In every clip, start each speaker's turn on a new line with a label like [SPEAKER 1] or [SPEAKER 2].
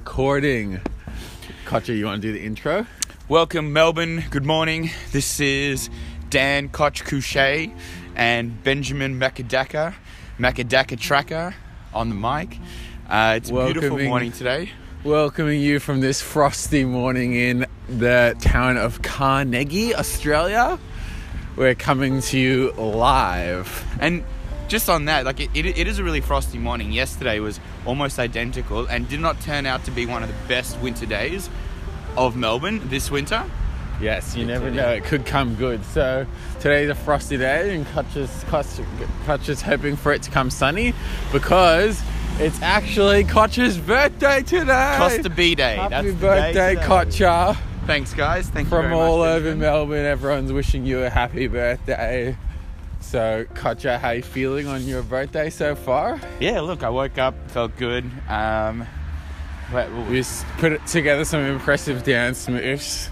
[SPEAKER 1] recording. Kocha, you want to do the intro?
[SPEAKER 2] Welcome, Melbourne. Good morning. This is Dan Koch Couche and Benjamin Macadaka, Macadaka Tracker on the mic. Uh, it's a beautiful
[SPEAKER 1] Welcoming-
[SPEAKER 2] morning today.
[SPEAKER 1] Welcoming you from this frosty morning in the town of Carnegie, Australia. We're coming to you live.
[SPEAKER 2] And just on that, like it, it, it is a really frosty morning. Yesterday was almost identical and did not turn out to be one of the best winter days of Melbourne this winter.
[SPEAKER 1] Yes, you never know. It could come good. So today's a frosty day, and Kocha's, Koch, Kocha's hoping for it to come sunny because it's actually Kocha's birthday today.
[SPEAKER 2] Costa B Day.
[SPEAKER 1] Happy
[SPEAKER 2] That's the day
[SPEAKER 1] birthday,
[SPEAKER 2] today. Thanks, guys. Thank you
[SPEAKER 1] From all
[SPEAKER 2] much,
[SPEAKER 1] over. Melbourne, everyone's wishing you a happy birthday. So, Kocha, how you feeling on your birthday so far?
[SPEAKER 2] Yeah, look, I woke up, felt good. Um,
[SPEAKER 1] We s- put together some impressive dance moves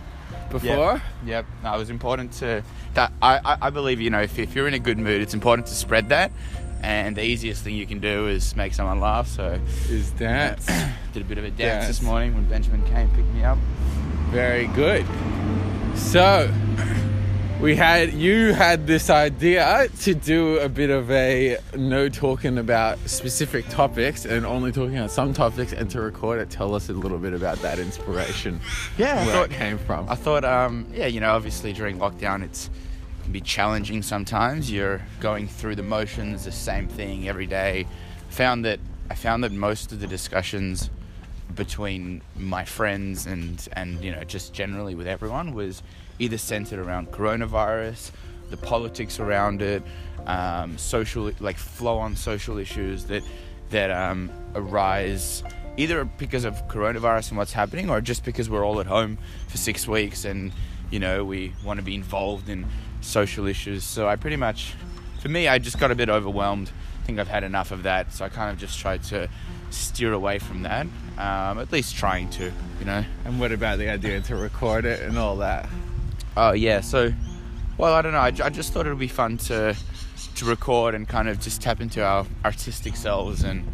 [SPEAKER 1] before.
[SPEAKER 2] Yep. No, it was important to that. I, I, I believe you know if, if you're in a good mood, it's important to spread that. And the easiest thing you can do is make someone laugh. So
[SPEAKER 1] Is dance.
[SPEAKER 2] did a bit of a dance,
[SPEAKER 1] Dance.
[SPEAKER 2] this morning when Benjamin came picked me up.
[SPEAKER 1] Very good. So, we had you had this idea to do a bit of a no talking about specific topics and only talking about some topics and to record it. Tell us a little bit about that inspiration.
[SPEAKER 2] Yeah, I
[SPEAKER 1] where
[SPEAKER 2] thought-
[SPEAKER 1] it came from.
[SPEAKER 2] I thought, um, yeah, you know, obviously during lockdown, it's it can be challenging sometimes. You're going through the motions, the same thing every day. I Found that I found that most of the discussions between my friends and and you know just generally with everyone was either centered around coronavirus, the politics around it, um, social like flow on social issues that that um, arise either because of coronavirus and what's happening or just because we're all at home for six weeks and you know we want to be involved in social issues. So i pretty much for me i just got a bit overwhelmed. I think i've had enough of that. So i kind of just tried to steer away from that um, at least trying to you know?
[SPEAKER 1] And what about the idea to record it and all that?
[SPEAKER 2] Oh yeah, so well I don't know. I, I just thought it would be fun to to record and kind of just tap into our artistic selves, and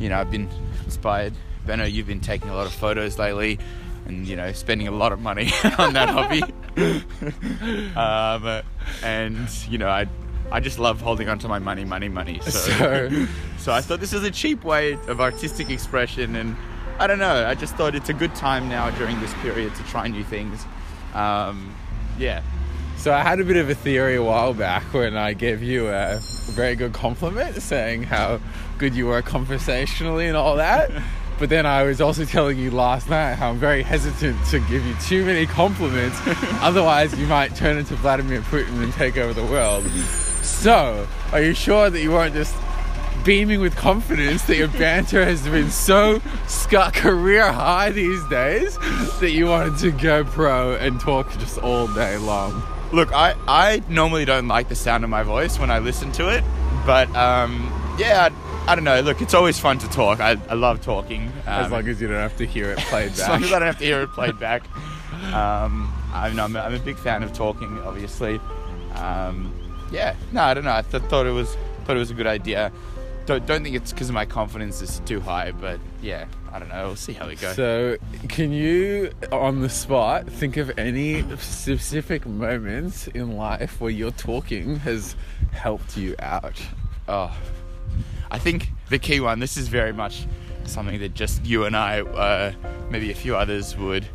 [SPEAKER 2] you know I've been inspired. Benno, you've been taking a lot of photos lately, and you know spending a lot of money on that hobby. um, and you know I I just love holding on to my money, money, money. So
[SPEAKER 1] So,
[SPEAKER 2] so I thought this is a cheap way of artistic expression, and I don't know. I just thought it's a good time now during this period to try new things. Um, yeah,
[SPEAKER 1] so I had a bit of a theory a while back when I gave you a very good compliment saying how good you were conversationally and all that. But then I was also telling you last night how I'm very hesitant to give you too many compliments. Otherwise, you might turn into Vladimir Putin and take over the world. So, are you sure that you weren't just beaming with confidence that your banter has been so sc- career high these days that you wanted to go pro and talk just all day long?
[SPEAKER 2] look, I I normally don't like the sound of my voice when I listen to it, but um, yeah, I, I don't know. Look, it's always fun to talk. I, I love talking.
[SPEAKER 1] As
[SPEAKER 2] Um,
[SPEAKER 1] long as you don't have to hear it played back.
[SPEAKER 2] as long as I don't have to hear it played back. Um, I mean, I'm, a- I'm a big fan of talking, obviously. Um, yeah, no, I don't know. I th- thought it was thought it was a good idea. Don't, don't think it's because my confidence is too high, but yeah, I don't know. We'll see how we go.
[SPEAKER 1] So, can you, on the spot, think of any specific moments in life where your talking has helped you out?
[SPEAKER 2] Oh, I think the key one. This is very much something that just you and I, uh, maybe a few others would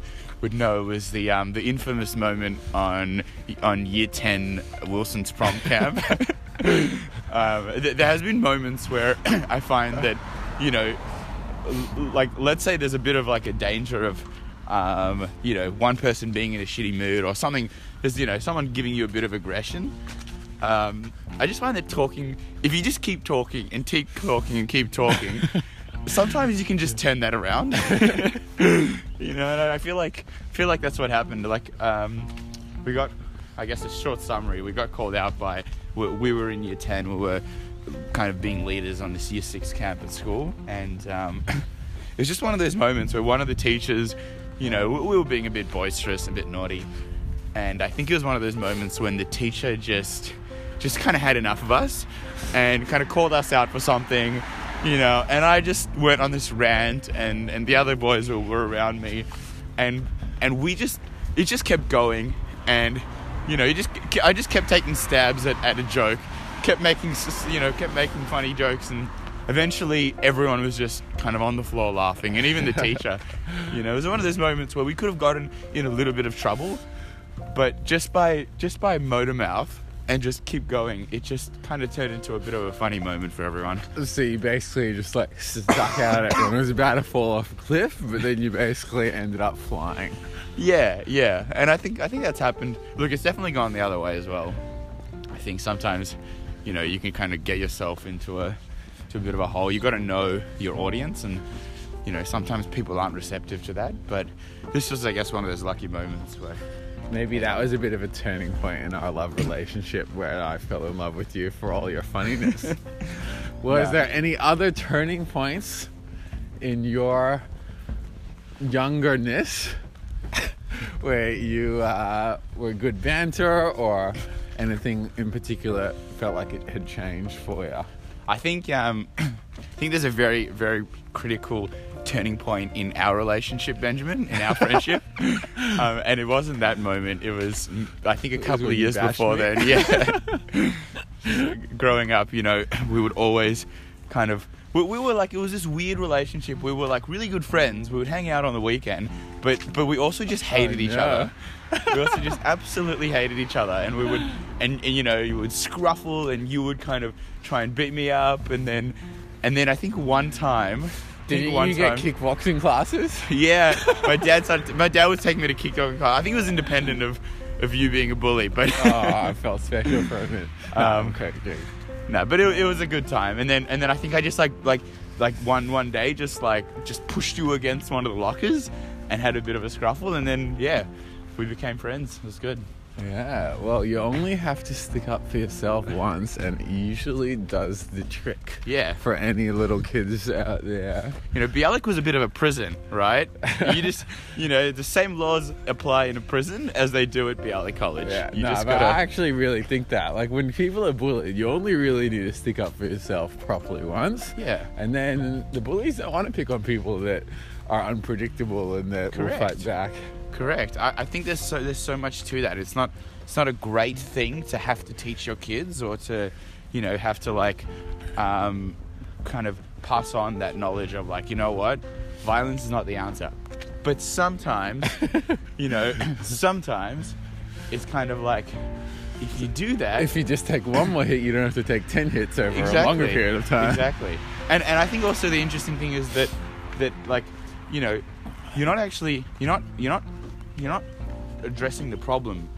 [SPEAKER 2] would know was the um, the infamous moment on on Year Ten Wilson's prom camp. um, th- there has been moments where I find that you know, like let's say there's a bit of like a danger of. Um, you know, one person being in a shitty mood or something. There's, you know, someone giving you a bit of aggression um, I just find that talking, if you just keep talking and keep talking and keep talking, sometimes you can just turn that around. you know, and I feel like feel like that's what happened. Like, um, we got, I guess, a short summary. We got called out by, we, we were in year ten. We were kind of being leaders on this year six camp at school, and um, it was just one of those moments where one of the teachers, you know, we, we were being a bit boisterous, a bit naughty, and I think it was one of those moments when the teacher just just kind of had enough of us and kind of called us out for something you know, and I just went on this rant, and and the other boys were, were around me, and and we just it just kept going, and you know, you just I just kept taking stabs at, at a joke, kept making you know, kept making funny jokes, and eventually everyone was just kind of on the floor laughing, and even the teacher, you know, it was one of those moments where we could have gotten in a little bit of trouble, but just by just by motor mouth and just keep going, it just kind of turned into a bit of a funny moment for everyone.
[SPEAKER 1] So you basically just like stuck out at it. It was about to fall off a cliff, but then you basically ended up flying.
[SPEAKER 2] Yeah, yeah, and I think I think that's happened. Look, it's definitely gone the other way as well. I think sometimes, you know, you can kind of get yourself into a to a bit of a hole. You got to know your audience, and you know, sometimes people aren't receptive to that. But this was, I guess, one of those lucky moments where,
[SPEAKER 1] Maybe that was a bit of a turning point in our love relationship where I fell in love with you for all your funniness. Was
[SPEAKER 2] Yeah.
[SPEAKER 1] there any other turning points in your youngerness where you uh, were good banter or anything in particular felt like it had changed for you?
[SPEAKER 2] I think um, think there's a very very critical turning point in our relationship, Benjamin, in our friendship. um, and it wasn't that moment. It was mm, I think a couple of years before
[SPEAKER 1] me?
[SPEAKER 2] then. Yeah. Growing up, you know, we would always kind of. We, we were like it was this weird relationship. We were like really good friends. We would hang out on the weekend, but but we also just hated each
[SPEAKER 1] no.
[SPEAKER 2] other. we also just absolutely hated each other, and we would and, and you know you would scruffle, and you would kind of try and beat me up, and then and then I think one time.
[SPEAKER 1] Did you,
[SPEAKER 2] one
[SPEAKER 1] you get kickboxing classes?
[SPEAKER 2] yeah, my dad started. My dad was taking me to kickboxing class. I think it was independent of, of you being a bully, but
[SPEAKER 1] oh, I felt special for a minute.
[SPEAKER 2] Um,
[SPEAKER 1] okay, good.
[SPEAKER 2] no, but it, it was a good time. And then and then I think I just like like like one one day just like just pushed you against one of the lockers and had a bit of a scruffle, and then yeah, we became friends. It was good.
[SPEAKER 1] Yeah, well, you only have to stick up for yourself once, and it usually does the trick.
[SPEAKER 2] Yeah.
[SPEAKER 1] For any little kids out there.
[SPEAKER 2] You know, Bialik was a bit of a prison, right? you just, you know, the same laws apply in a prison as they do at Bialik College.
[SPEAKER 1] Yeah,
[SPEAKER 2] you
[SPEAKER 1] no,
[SPEAKER 2] just
[SPEAKER 1] but
[SPEAKER 2] gotta.
[SPEAKER 1] I actually really think that. Like, when people are bullied, you only really need to stick up for yourself properly once.
[SPEAKER 2] Yeah.
[SPEAKER 1] And then the bullies don't want to pick on people that are unpredictable and that will fight back.
[SPEAKER 2] Correct. I, I think there's so there's so much to that. It's not it's not a great thing to have to teach your kids or to, you know, have to like, um, kind of pass on that knowledge of like, you know what, violence is not the answer. But sometimes, you know, sometimes it's kind of like if you do that,
[SPEAKER 1] If you just take one more hit, you don't have to take 10 hits over a longer period of time.
[SPEAKER 2] Exactly. And and I think also the interesting thing is that that like, you know, you're not actually you're not you're not you're not addressing the problem.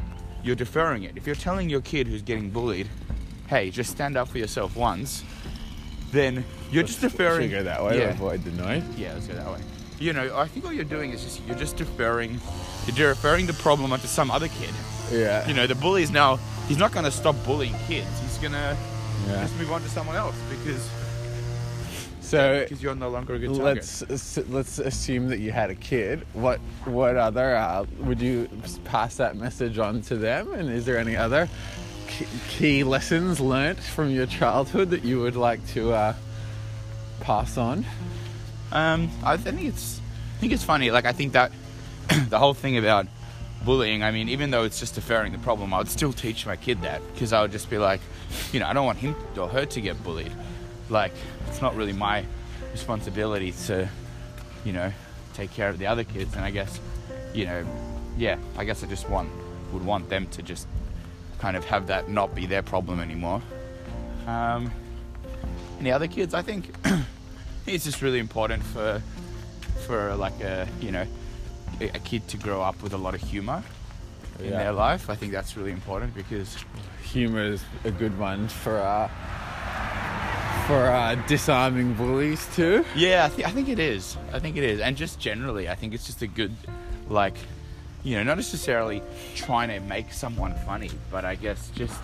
[SPEAKER 2] You're deferring it. If you're telling your kid who's getting bullied, "Hey, just stand up for yourself once," then you're just deferring.
[SPEAKER 1] Should go that way
[SPEAKER 2] Yeah.
[SPEAKER 1] to avoid the noise.
[SPEAKER 2] Yeah, let's go that way. You know, I think all you're doing is just you're just deferring, you're deferring the problem onto some other kid.
[SPEAKER 1] Yeah.
[SPEAKER 2] You know, the bully's now he's not going to stop bullying kids. He's gonna
[SPEAKER 1] Yeah.
[SPEAKER 2] just move on to someone else because
[SPEAKER 1] So
[SPEAKER 2] because you're no longer a good target.
[SPEAKER 1] let's let's assume that you had a kid. What what other uh, would you pass that message on to them? And is there any other key, lessons learnt from your childhood that you would like to uh, pass on?
[SPEAKER 2] Um, I think it's I think it's funny. Like I think that the whole thing about bullying. I mean, even though it's just deferring the problem, I would still teach my kid that because I would just be like, you know, I don't want him or her to get bullied. Like it's not really my responsibility to, you know, take care of the other kids. And I guess, you know, yeah, I guess I just want would want them to just kind of have that not be their problem anymore. Um, and the other kids, I think, it's just really important for for like a you know a, kid to grow up with a lot of humor in
[SPEAKER 1] Yeah.
[SPEAKER 2] their life. I think that's really important because
[SPEAKER 1] Humor is a good one for uh, for uh, disarming bullies too.
[SPEAKER 2] yeah, I, th- I think it is. I think it is, and just generally, I think it's just a good like you know not necessarily trying to make someone funny, but I guess just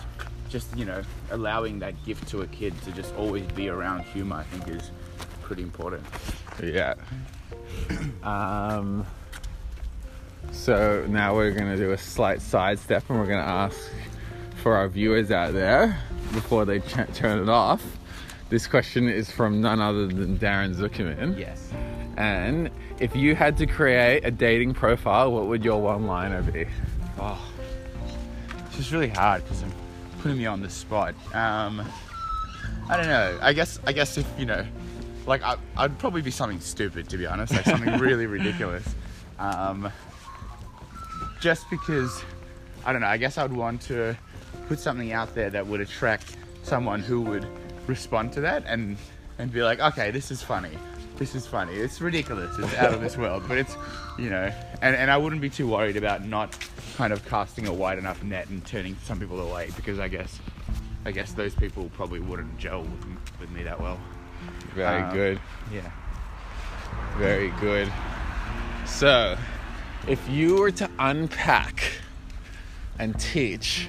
[SPEAKER 2] just you know allowing that gift to a kid to just always be around humor. I think is pretty important.
[SPEAKER 1] Yeah. Um, so now we're going to do a slight sidestep and we're going to ask for our viewers out there before they ch- turn it off This question is from none other than Darren Zuckerman.
[SPEAKER 2] Yes.
[SPEAKER 1] And if you had to create a dating profile, what would your one liner be?
[SPEAKER 2] Oh, it's just really hard because I'm putting me on the spot. Um, I don't know. I guess I guess if you know, like I, I'd probably be something stupid to be honest, like something really ridiculous. Um, just because I don't know. I guess I'd want to put something out there that would attract someone who would respond to that and and be like, okay, this is funny. This is funny. It's ridiculous. It's out of this world, but it's, you know, and, and I wouldn't be too worried about not kind of casting a wide enough net and turning some people away because I guess, I guess those people probably wouldn't gel with, with me that well.
[SPEAKER 1] Very
[SPEAKER 2] Um,
[SPEAKER 1] good.
[SPEAKER 2] Yeah.
[SPEAKER 1] Very good. So, if you were to unpack and teach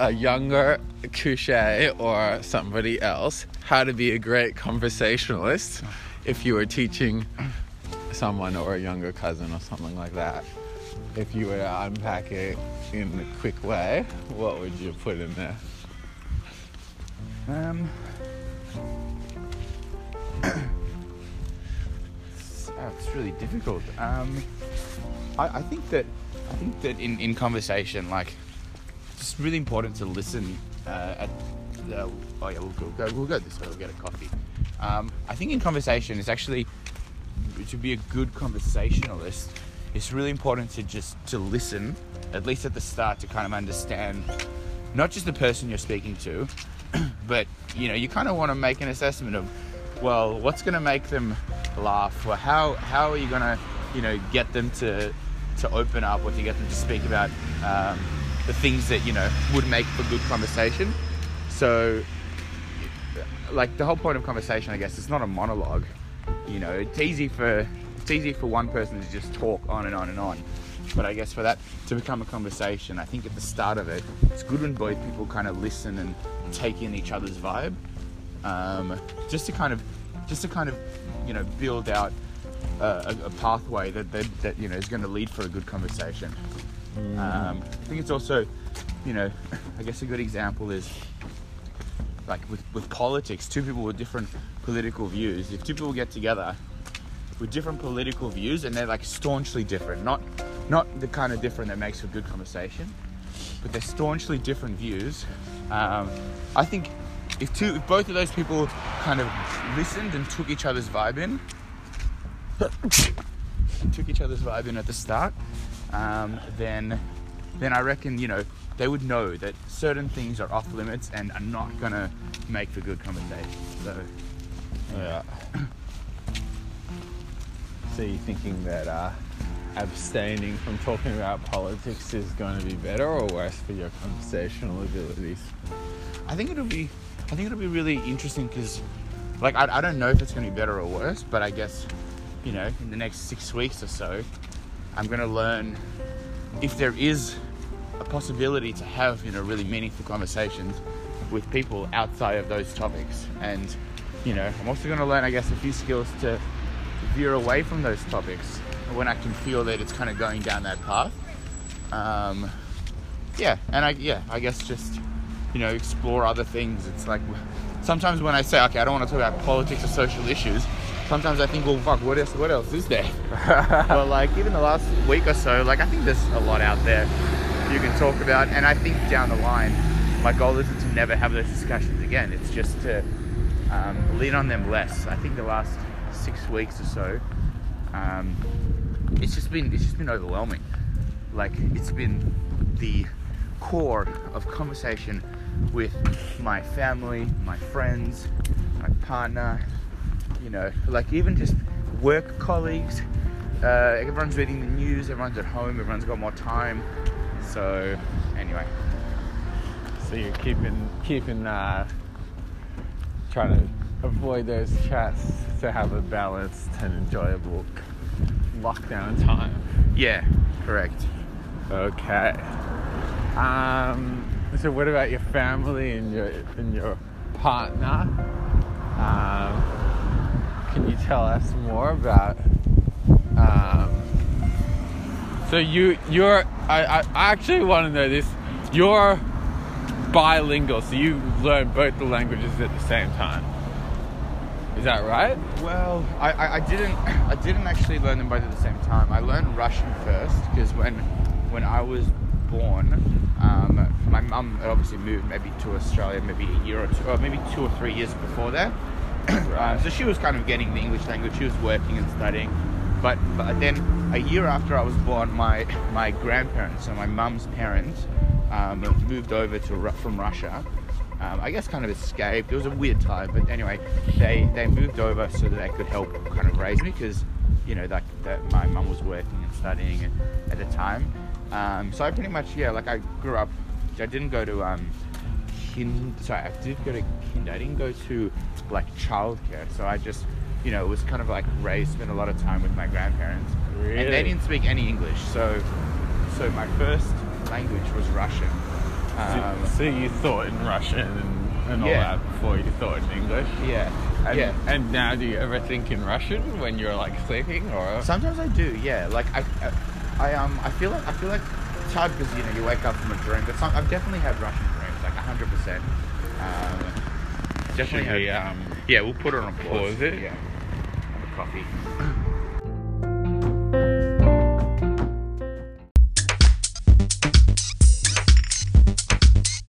[SPEAKER 1] a younger Couche or somebody else how to be a great conversationalist, if you were teaching someone or a younger cousin or something like that, if you were to unpack it in a quick way, what would you put in there?
[SPEAKER 2] Um. it's, really difficult. Um, I, I think that I think that in, in conversation, like, it's really important to listen. Uh, at the, oh yeah, we'll go, go we'll go this way. We'll get a coffee. Um, I think in conversation, it's actually to be a good conversationalist. It's really important to just to listen, at least at the start, to kind of understand not just the person you're speaking to, but you know you kind of want to make an assessment of well what's going to make them laugh or how how are you going to you know get them to to open up or to get them to speak about um, the things that you know would make for good conversation. So like the whole point of conversation i guess it's not a monologue you know. It's easy for it's easy for one person to just talk on and on and on. But I guess for that to become a conversation, I think at the start of it, it's good when both people kind of listen and take in each other's vibe, um, just to kind of, just to kind of, you know, build out a, a, pathway that, that that you know is going to lead for a good conversation. Um, I think it's also, you know, I guess a good example is like with, with politics, two people with different political views. If two people get together with different political views and they're like staunchly different, not not the kind of different that makes for good conversation, but they're staunchly different views. Um, I think if two, if both of those people kind of listened and took each other's vibe in, took each other's vibe in at the start, um, then then I reckon you know they would know that certain things are off limits and are not gonna make for good conversation. So
[SPEAKER 1] Yeah. So you thinking that uh, abstaining from talking about politics is going to be better or worse for your conversational abilities?
[SPEAKER 2] I think it'll be I think it'll be really interesting because like I, I don't know if it's gonna be better or worse, but I guess you know in the next six weeks or so, I'm gonna learn if there is a possibility to have you know really meaningful conversations with people outside of those topics, and you know I'm also gonna learn I guess a few skills to veer away from those topics when I can feel that it's kind of going down that path. Um, yeah, and I yeah, I guess just you know explore other things. It's like sometimes when I say okay, I don't want to talk about politics or social issues. Sometimes I think, well, fuck, what else? What else is there? but like even the last week or so, like I think there's a lot out there you can talk about, and I think down the line, my goal isn't to never have those discussions again. It's just to um, lean on them less. I think the last six weeks or so, um, it's just been it's just been overwhelming. Like it's been the core of conversation with my family, my friends, my partner. You know, like even just work colleagues. Uh, everyone's reading the news. Everyone's at home. Everyone's got more time. So anyway,
[SPEAKER 1] So you're keeping keeping uh, trying to avoid those chats to have a balanced and enjoyable lockdown time.
[SPEAKER 2] yeah, correct.
[SPEAKER 1] Okay. Um, so what about your family and your and your partner? Um, can you tell us more about? Um, so you you're I, I actually want to know this. You're bilingual, so you learn both the languages at the same time. Is that right?
[SPEAKER 2] Well, I, I, I didn't I didn't actually learn them both at the same time. I learned Russian first because when when I was born, um, my mum had obviously moved maybe to Australia maybe a year or two, or maybe two or three years before that.
[SPEAKER 1] Right.
[SPEAKER 2] Um, so she was kind of getting the English language. She was working and studying. But, but then a year after I was born, my my grandparents, so my mum's parents, um, moved over to from Russia. Um, I guess kind of escaped. It was a weird time, but anyway, they they moved over so that they could help kind of raise me because you know that, my mum was working and studying at, the time. Um, so I pretty much yeah, like I grew up. I didn't go to um, kin. Sorry, I did go to kinder. I didn't go to like childcare. So I just you know it was kind of like raised, spent a lot of time with my grandparents, and they didn't speak any English. So so my first language was Russian. Um,
[SPEAKER 1] so, so you thought in Russian and, and all
[SPEAKER 2] Yeah.
[SPEAKER 1] that before you thought in English?
[SPEAKER 2] yeah,
[SPEAKER 1] And,
[SPEAKER 2] yeah.
[SPEAKER 1] and now do you ever think in Russian when you're like sleeping or?
[SPEAKER 2] Sometimes I do, yeah. Like I, I, I um, I feel like I feel like it's hard because you know you wake up from a dream, but some, I've definitely had Russian dreams, like hundred percent. Definitely
[SPEAKER 1] Should we,
[SPEAKER 2] had.
[SPEAKER 1] um,
[SPEAKER 2] yeah, we'll put it on pause.
[SPEAKER 1] pause it?
[SPEAKER 2] Yeah. Have a coffee.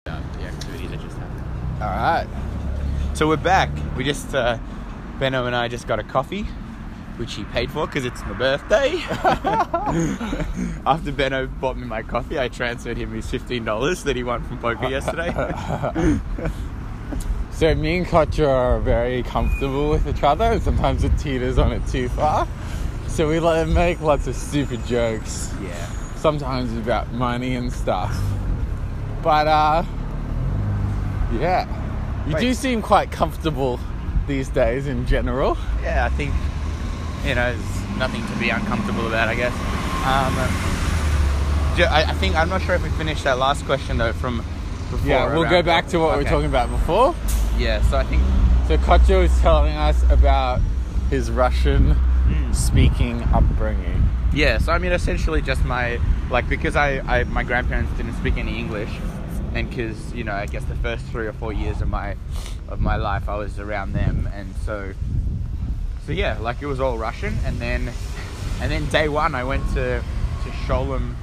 [SPEAKER 2] Um, the activities that just happened.
[SPEAKER 1] All right.
[SPEAKER 2] So we're back. We just uh, Benno and I just got a coffee, which he paid for because it's my birthday. After Benno bought me my coffee, I transferred him his fifteen dollars that he won from poker yesterday.
[SPEAKER 1] So me and Kocha are very comfortable with each other, and sometimes it teeters on it too far. So we like make lots of stupid jokes,
[SPEAKER 2] yeah,
[SPEAKER 1] sometimes about money and stuff. But uh, yeah, you do seem quite comfortable these days in general.
[SPEAKER 2] yeah. I think you know there's nothing to be uncomfortable about. I guess. Um, I, think I'm not sure if we finished that last question though from. Before
[SPEAKER 1] Yeah, we'll go back to what we
[SPEAKER 2] Okay.
[SPEAKER 1] were talking about before.
[SPEAKER 2] Yeah, so I think
[SPEAKER 1] So Kocha is telling us about his Russian
[SPEAKER 2] Hmm.
[SPEAKER 1] speaking upbringing.
[SPEAKER 2] Yeah, so I mean, essentially, just my like because I, I my grandparents didn't speak any English, and because you know, I guess the first three or four years of my of my life, I was around them, and so so yeah, like it was all Russian, and then and then day one, I went to to Sholem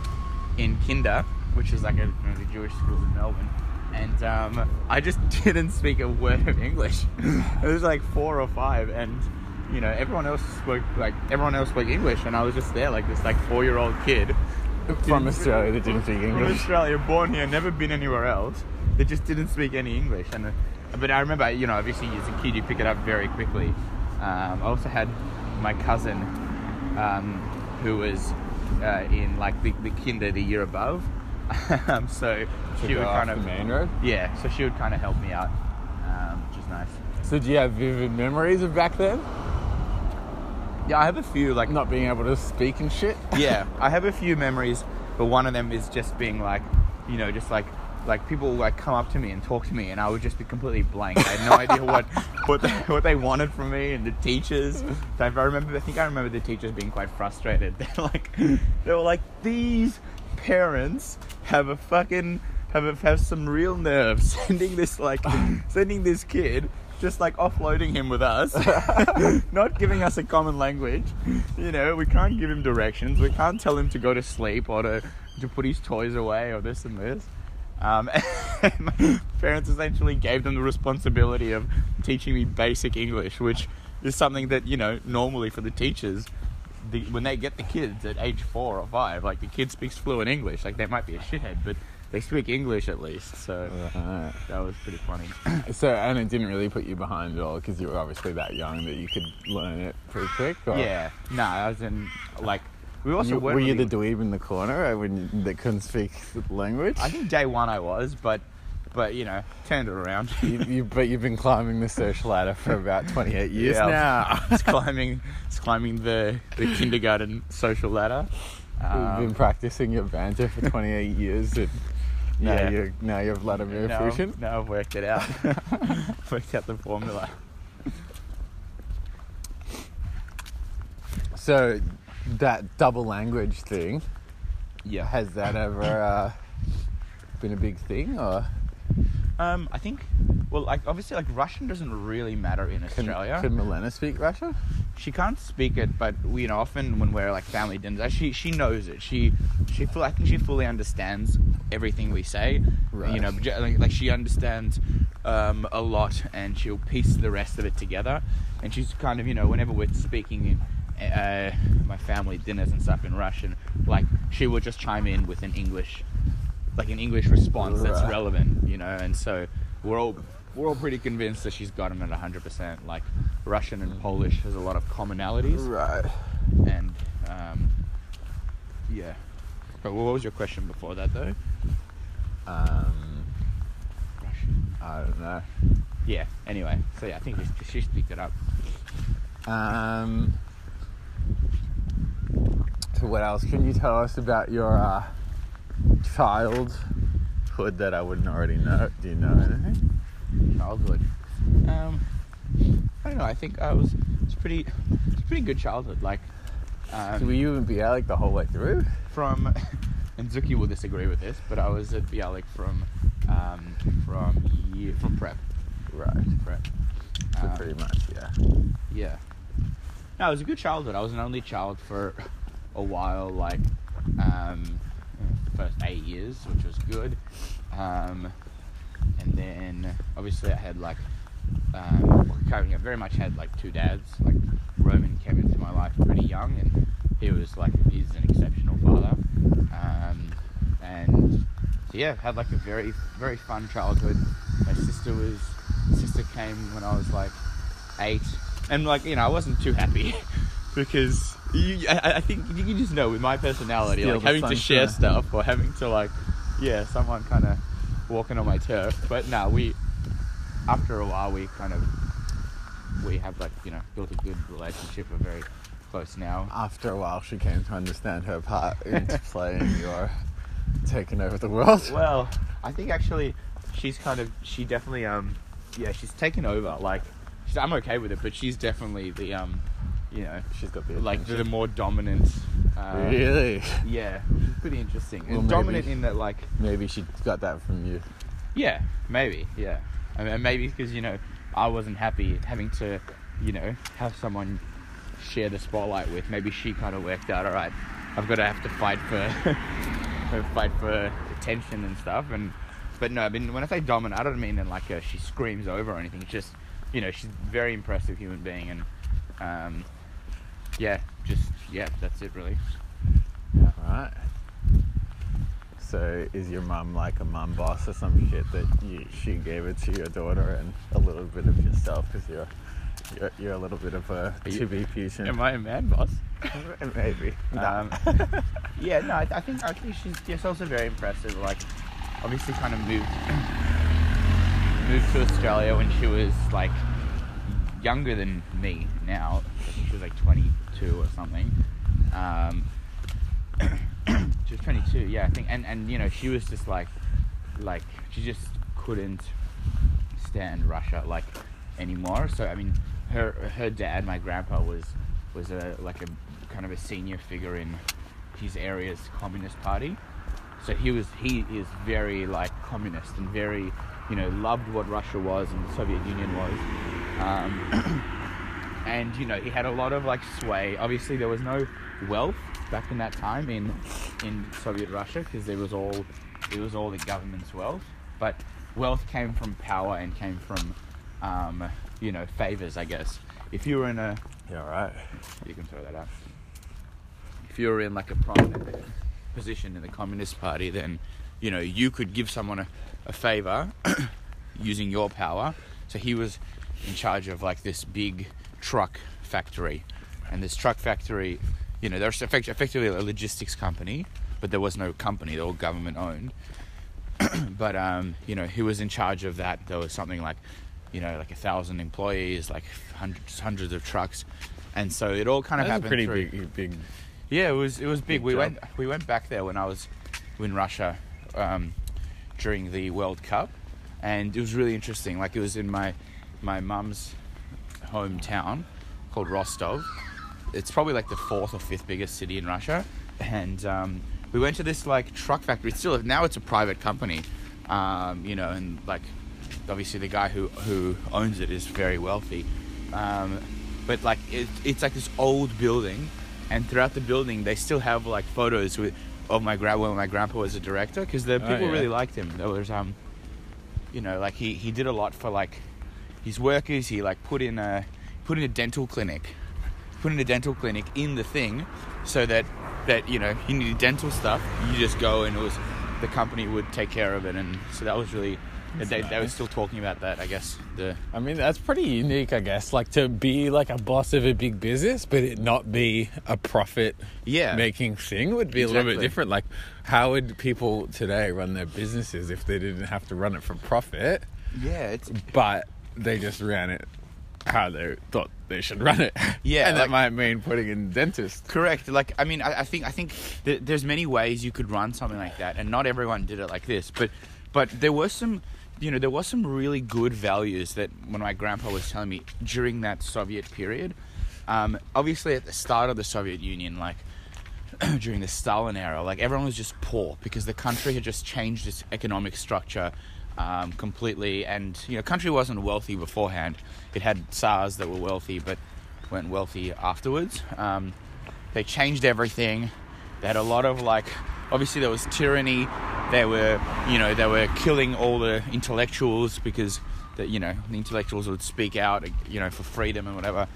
[SPEAKER 2] in Kinder, which is like a, the Jewish school in Melbourne. And um, I just didn't speak a word of English. it was like four or five, and you know everyone else spoke like everyone else spoke English, and I was just there like this like four year old kid
[SPEAKER 1] From Australia that didn't speak
[SPEAKER 2] from
[SPEAKER 1] English.
[SPEAKER 2] Australia, born here, never been anywhere else. They just didn't speak any English, and uh, but I remember, you know, obviously as a kid, you pick it up very quickly. Um, I also had my cousin, um, who was uh, in like the, the kinder the year above, um, so she would kind of
[SPEAKER 1] main road.
[SPEAKER 2] yeah, so she would kind of help me out, um, which is nice.
[SPEAKER 1] So do you have vivid memories of back then?
[SPEAKER 2] Yeah, I have a few like
[SPEAKER 1] Not being able to speak and shit?
[SPEAKER 2] yeah, I have a few memories, but one of them is just being like, you know, just like like people like come up to me and talk to me, and I would just be completely blank. I had no idea what what they, what they wanted from me, and the teachers. So I remember, I think I remember the teachers being quite frustrated. They're like, they were like, these parents have a fucking have a, have some real nerve sending this like sending this kid just like offloading him with us, not giving us a common language. You know, we can't give him directions. We can't tell him to go to sleep or to, to put his toys away or this and this. Um, and my parents essentially gave them the responsibility of teaching me basic English, which is something that, you know, normally for the teachers, the, when they get the kids at age four or five, like the kid speaks fluent English, like they might be a shithead, but they speak English at least. So
[SPEAKER 1] Right.
[SPEAKER 2] that was pretty funny.
[SPEAKER 1] So, and it didn't really put you behind at all because you were obviously that young that you could learn it pretty quick? Or?
[SPEAKER 2] Yeah, no, I was in like we also
[SPEAKER 1] You, were you the
[SPEAKER 2] really-
[SPEAKER 1] dweeb in the corner uh, when you, that couldn't speak language?
[SPEAKER 2] I think day one I was, but but you know turned it around.
[SPEAKER 1] you, you, but you've been climbing the social ladder for about 28 years
[SPEAKER 2] Yeah,
[SPEAKER 1] now.
[SPEAKER 2] it's climbing, it's climbing the the kindergarten social ladder.
[SPEAKER 1] You've
[SPEAKER 2] Um,
[SPEAKER 1] been practicing your banter for 28 years, and now
[SPEAKER 2] Yeah.
[SPEAKER 1] you're now you're Vladimir
[SPEAKER 2] now,
[SPEAKER 1] Putin.
[SPEAKER 2] now I've worked it out. worked out the formula.
[SPEAKER 1] So that double language thing
[SPEAKER 2] Yeah.
[SPEAKER 1] has that ever uh, been a big thing, or
[SPEAKER 2] Um, I think, well, like obviously, like Russian doesn't really matter in
[SPEAKER 1] Can,
[SPEAKER 2] Australia.
[SPEAKER 1] Could Milena speak Russian?
[SPEAKER 2] she can't speak it, but we, you know, often when we're like family dinners, she she knows it. She she full, I think she fully understands everything we say.
[SPEAKER 1] Right.
[SPEAKER 2] You know, like, like she understands um, a lot, and she'll piece the rest of it together. And she's kind of, you know, whenever we're speaking in uh, my family dinners and stuff in Russian, like she will just chime in with an English, like an English response that's relevant. You know, and so we're all we're all pretty convinced that she's got them at 100%. Like Russian and Polish has a lot of commonalities,
[SPEAKER 1] Right.
[SPEAKER 2] and um, yeah. But what was your question before that though?
[SPEAKER 1] Um,
[SPEAKER 2] Russian.
[SPEAKER 1] I don't know.
[SPEAKER 2] Yeah. Anyway, so yeah, I think she, she picked it up.
[SPEAKER 1] Um, so what else can you tell us about your uh, childhood that I wouldn't already know? Do you know anything?
[SPEAKER 2] Childhood. Um, I don't know. I think I was. It's pretty. It's pretty good childhood. Like. Um,
[SPEAKER 1] So were you in Bialik the whole way through?
[SPEAKER 2] from and Zuki will disagree with this, but I was at Bialik from um, from year from prep
[SPEAKER 1] Right.
[SPEAKER 2] prep.
[SPEAKER 1] So
[SPEAKER 2] Um,
[SPEAKER 1] pretty much, yeah.
[SPEAKER 2] Yeah. No, it was a good childhood. I was an only child for a while, like um, the first eight years, which was good. Um, and then obviously I had like um, I very much had like two dads. Like Roman came into my life pretty young, and he was like he's an exceptional father. Um, and so yeah, had like a very very fun childhood. My sister was sister came when I was like eight, and like you know I wasn't too happy because you, I, I think you just know with my personality, like having to share
[SPEAKER 1] sunshine.
[SPEAKER 2] stuff or having to like yeah someone kind of walking on my turf. But no, we after a while we kind of we have like you know built a good relationship. We're very close now.
[SPEAKER 1] After a while, she came to understand her part into playing your taking over the world.
[SPEAKER 2] Well, I think actually she's kind of she definitely um yeah she's taken over. Like I'm okay with it, but she's definitely the um you know
[SPEAKER 1] She's got the
[SPEAKER 2] like the,
[SPEAKER 1] attention.
[SPEAKER 2] more dominant. Uh,
[SPEAKER 1] really.
[SPEAKER 2] Yeah, which is pretty interesting.
[SPEAKER 1] Well,
[SPEAKER 2] and dominant
[SPEAKER 1] maybe-
[SPEAKER 2] in that like
[SPEAKER 1] Maybe she got that from you.
[SPEAKER 2] yeah maybe yeah I mean, maybe because you know I wasn't happy having to you know have someone share the spotlight with. Maybe she kind of worked out. All right, I've got to have to fight for fight for attention and stuff. And but no, I mean when I say dominant, I don't mean in like she screams over or anything. It's just you know she's a very impressive human being and um, yeah, just yeah, that's it really.
[SPEAKER 1] Right. So is your mum like a mum boss or some shit that you, she gave it to your daughter and a little bit of yourself because you're, you're you're a little bit of a
[SPEAKER 2] Are you-
[SPEAKER 1] to be fusion.
[SPEAKER 2] Am I a man boss?
[SPEAKER 1] Maybe.
[SPEAKER 2] Um, yeah, no, I, I think I think she's just also very impressive. Like, obviously, kind of moved moved to Australia when she was like younger than me. Now, I think she was like 22 or something. Um, she was 22, yeah, I think, and and you know, she was just like, like she just couldn't stand Russia like anymore. So I mean, her her dad, my grandpa, was was a like a kind of a senior figure in his area's communist party. So he was he is very like communist and very you know loved what Russia was and the Soviet Union was. Um, and you know he had a lot of like sway. Obviously, there was no wealth back in that time in in Soviet Russia because there was all it was all the government's wealth. But wealth came from power and came from um, you know favors, I guess. If you were in a
[SPEAKER 1] You're right.
[SPEAKER 2] you can throw that out. If you were in like a prominent position in the Communist Party, then you know you could give someone a, a favor using your power. So he was in charge of like this big truck factory, and this truck factory, you know, they're effect- effectively a logistics company, but there was no company; they were government owned. but um, you know, he was in charge of that. There was something like, you know, like a thousand employees, like hundreds, hundreds of trucks, and so it all kind of
[SPEAKER 1] That's
[SPEAKER 2] happened.
[SPEAKER 1] pretty
[SPEAKER 2] through-
[SPEAKER 1] big, big.
[SPEAKER 2] yeah, it was it was big.
[SPEAKER 1] Big
[SPEAKER 2] we
[SPEAKER 1] job.
[SPEAKER 2] went we went back there when I was in Russia um, during the World Cup, and it was really interesting. Like it was in my my mum's hometown called Rostov. It's probably like the fourth or fifth biggest city in Russia, and um, we went to this like truck factory. It's still now it's a private company, um, you know, and like obviously the guy who who owns it is very wealthy. Um, but like it, it's like this old building, and throughout the building they still have like photos with of my grand when my grandpa was a director because the
[SPEAKER 1] Oh,
[SPEAKER 2] people
[SPEAKER 1] yeah.
[SPEAKER 2] really liked him. There was um, you know, like he he did a lot for like his workers. He like put in a put in a dental clinic, put in a dental clinic in the thing, so that that you know you needed dental stuff. You just go and it was the company would take care of it, and so that was really. They, they were still talking about that, I guess. The
[SPEAKER 1] I mean, that's pretty unique, I guess. Like to be like a boss of a big business, but it not be a profit
[SPEAKER 2] yeah,
[SPEAKER 1] making thing would be a little bit different. Like, how would people today run their businesses if they didn't have to run it for profit,
[SPEAKER 2] yeah, it's
[SPEAKER 1] but they just ran it how they thought they should run it?
[SPEAKER 2] Yeah,
[SPEAKER 1] and that
[SPEAKER 2] like-
[SPEAKER 1] might mean putting in dentist.
[SPEAKER 2] Correct. Like, I mean, I, I think I think th- there's many ways you could run something like that, and not everyone did it like this. But, but there were some, you know, there was some really good values that when my grandpa was telling me during that Soviet period. Um, obviously, at the start of the Soviet Union, like during the Stalin era, like everyone was just poor because the country had just changed its economic structure um, completely, and you know, country wasn't wealthy beforehand. It had tsars that were wealthy, but weren't wealthy afterwards. Um, they changed everything. They had a lot of like, obviously there was tyranny. They were, you know, they were killing all the intellectuals because, the, you know, the intellectuals would speak out, you know, for freedom and whatever.